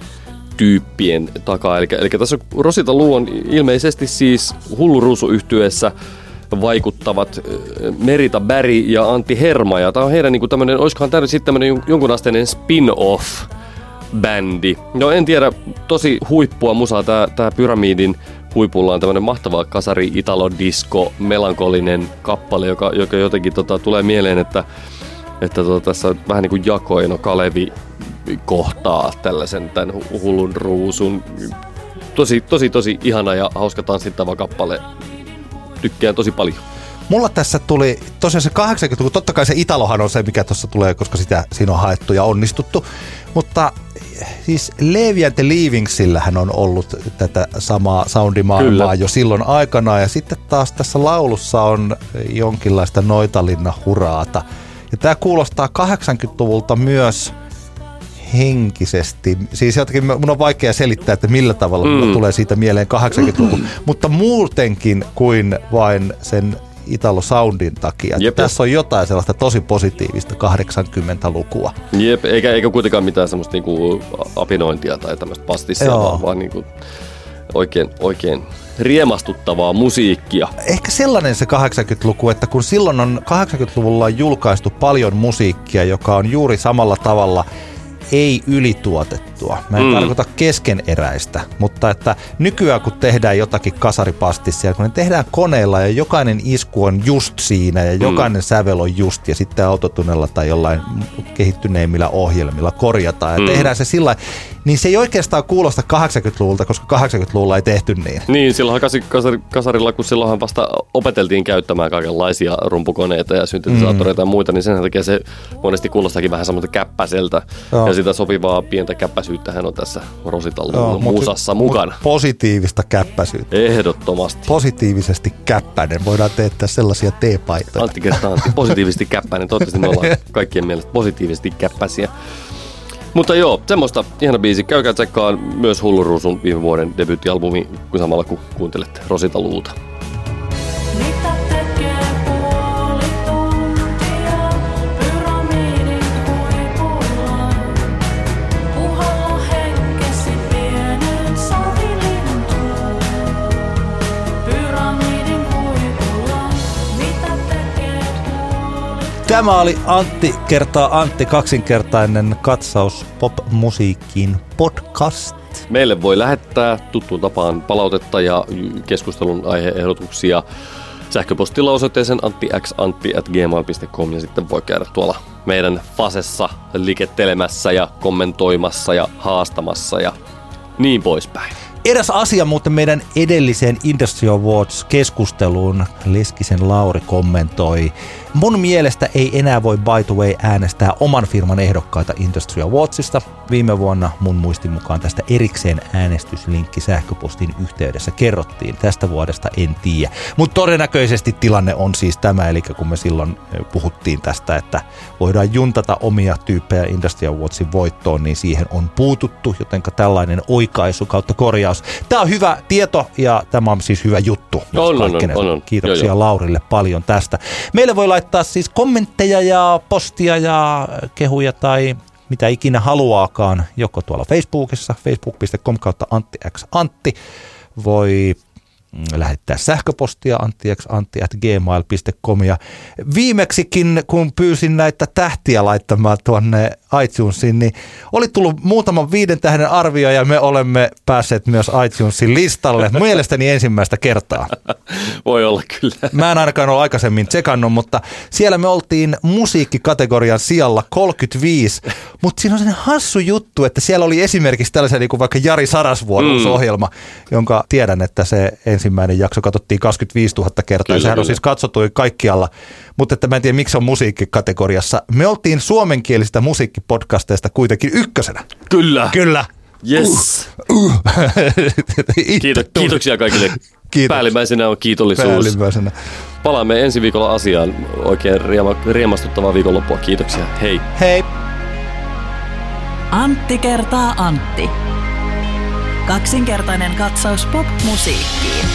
tyyppien takaa. Eli, eli tässä Rosita Luu on ilmeisesti siis hullu ruusu yhtyeessä vaikuttavat Merita Barry ja Antti Herma. Ja tämä on heidän niin tämmöinen, olisikohan tämä sitten tämmöinen jonkunasteinen spin-off bändi. No en tiedä, tosi huippua musaa tää, tää Pyramidin huipulla on tämmönen mahtava kasari italo disco melankolinen kappale, joka, joka jotenkin tota, tulee mieleen, että, että tota, tässä on vähän niin kuin Jakoino Kalevi kohtaa tällaisen tämän hu- hullun ruusun. Tosi, tosi, tosi ihana ja hauska tanssittava kappale. Tykkään tosi paljon. Mulla tässä tuli tosiaan se 80-luku, totta kai se Italohan on se, mikä tuossa tulee, koska sitä siinä on haettu ja onnistuttu. Mutta siis Levi and the Leavingsillähän on ollut tätä samaa soundimaailmaa Kyllä. jo silloin aikana. Ja sitten taas tässä laulussa on jonkinlaista noitalinna huraata. Ja tämä kuulostaa 80-luvulta myös henkisesti. Siis jotenkin mun on vaikea selittää, että millä tavalla mm. mulla tulee siitä mieleen 80-luku. Mutta muutenkin kuin vain sen Italo Soundin takia. Jep. Tässä on jotain sellaista tosi positiivista 80-lukua. Jep, eikä, eikä kuitenkaan mitään semmoista niinku apinointia tai tämmöistä pastissia, Joo. vaan, vaan niinku oikein, oikein riemastuttavaa musiikkia. Ehkä sellainen se 80-luku, että kun silloin on 80-luvulla on julkaistu paljon musiikkia, joka on juuri samalla tavalla ei ylituotettua. Mä en mm. Tarkoita keskeneräistä, mutta että nykyään kun tehdään jotakin kasaripastissia, kun ne tehdään koneella ja jokainen isku on just siinä ja jokainen mm. sävel on just ja sitten autotunnella tai jollain kehittyneimmillä ohjelmilla korjataan ja mm. Tehdään se sillä niin se ei oikeastaan kuulosta 80-luvulta, koska 80-luvulla ei tehty niin. Niin, silloinhan kasari, kasarilla, kun silloinhan vasta opeteltiin käyttämään kaikenlaisia rumpukoneita ja syntetisaattoreita mm. ja muita, niin sen takia se monesti kuulostaakin vähän semmoista käppäseltä. Joo. Ja sitä sopivaa pientä käppäsyyttähän on tässä mut- musassa mut mukana. Positiivista käppäisyyttä. Ehdottomasti. Positiivisesti käppäinen. Voidaan teettää sellaisia teepaitoja. Antti kertaa Antti, positiivisesti käppäinen. Toivottavasti me ollaan kaikkien mielestä positiivisesti käppäisiä. Mutta joo, semmoista ihana biisi. Käykää tsekkaan myös Hulluruusun viime vuoden debyyttialbumi, samalla kun kuuntelette Rosita Luuta. Tämä oli Antti kertaa Antti kaksinkertainen katsaus pop-musiikkiin podcast. Meille voi lähettää tuttuun tapaan palautetta ja keskustelun aiheehdotuksia sähköpostilla osoitteeseen anttixantti.gmail.com ja sitten voi käydä tuolla meidän fasessa likettelemässä ja kommentoimassa ja haastamassa ja niin poispäin. Eräs asia muuten meidän edelliseen Industry Awards-keskusteluun Leskisen Lauri kommentoi. Mun mielestä ei enää voi by the way äänestää oman firman ehdokkaita Industry Awardsista. Viime vuonna mun muistin mukaan tästä erikseen äänestyslinkki sähköpostin yhteydessä kerrottiin. Tästä vuodesta en tiedä. Mutta todennäköisesti tilanne on siis tämä, eli kun me silloin puhuttiin tästä, että voidaan juntata omia tyyppejä Industry Awardsin voittoon, niin siihen on puututtu, jotenka tällainen oikaisu kautta korjaus. Tämä on hyvä tieto ja tämä on siis hyvä juttu. On, on, on, on, on. Kiitoksia Joo, joo. Laurille paljon tästä. Meille voi laittaa siis kommentteja ja postia ja kehuja tai mitä ikinä haluaakaan, joko tuolla Facebookissa, facebook.com kautta Antti X Antti. Voi mm, lähettää sähköpostia anttiantti.gmail.com ja viimeksikin kun pyysin näitä tähtiä laittamaan tuonne iTunesiin, niin oli tullut muutaman viiden tähden arvio ja me olemme päässeet myös iTunesin listalle mielestäni ensimmäistä kertaa. Voi olla kyllä. Mä en ainakaan ole aikaisemmin tsekannut, mutta siellä me oltiin musiikkikategorian sijalla 35. Mutta siinä on sellainen hassu juttu, että siellä oli esimerkiksi tällaisen niin kuin vaikka Jari Sarasvuon mm. ohjelma, jonka tiedän, että se ensimmäinen jakso katsottiin 25 000 kertaa. Kyllä, Kyllä, Sehän on kyllä. siis katsottu kaikkialla, mutta että mä en tiedä miksi se on musiikkikategoriassa. Me oltiin suomenkielisistä musiikkipodcasteista kuitenkin ykkösenä. Kyllä. Kyllä. Yes. Itse Kiito, tuli. kiitoksia kaikille. Kiitos. Päällimmäisenä on kiitollisuus. Päällimmäisenä. Palaamme ensi viikolla asiaan. Oikein riema, riemastuttavaa viikonloppua. Kiitoksia. Hei. Hei. Antti kertaa Antti. Kaksinkertainen katsaus pop-musiikkiin.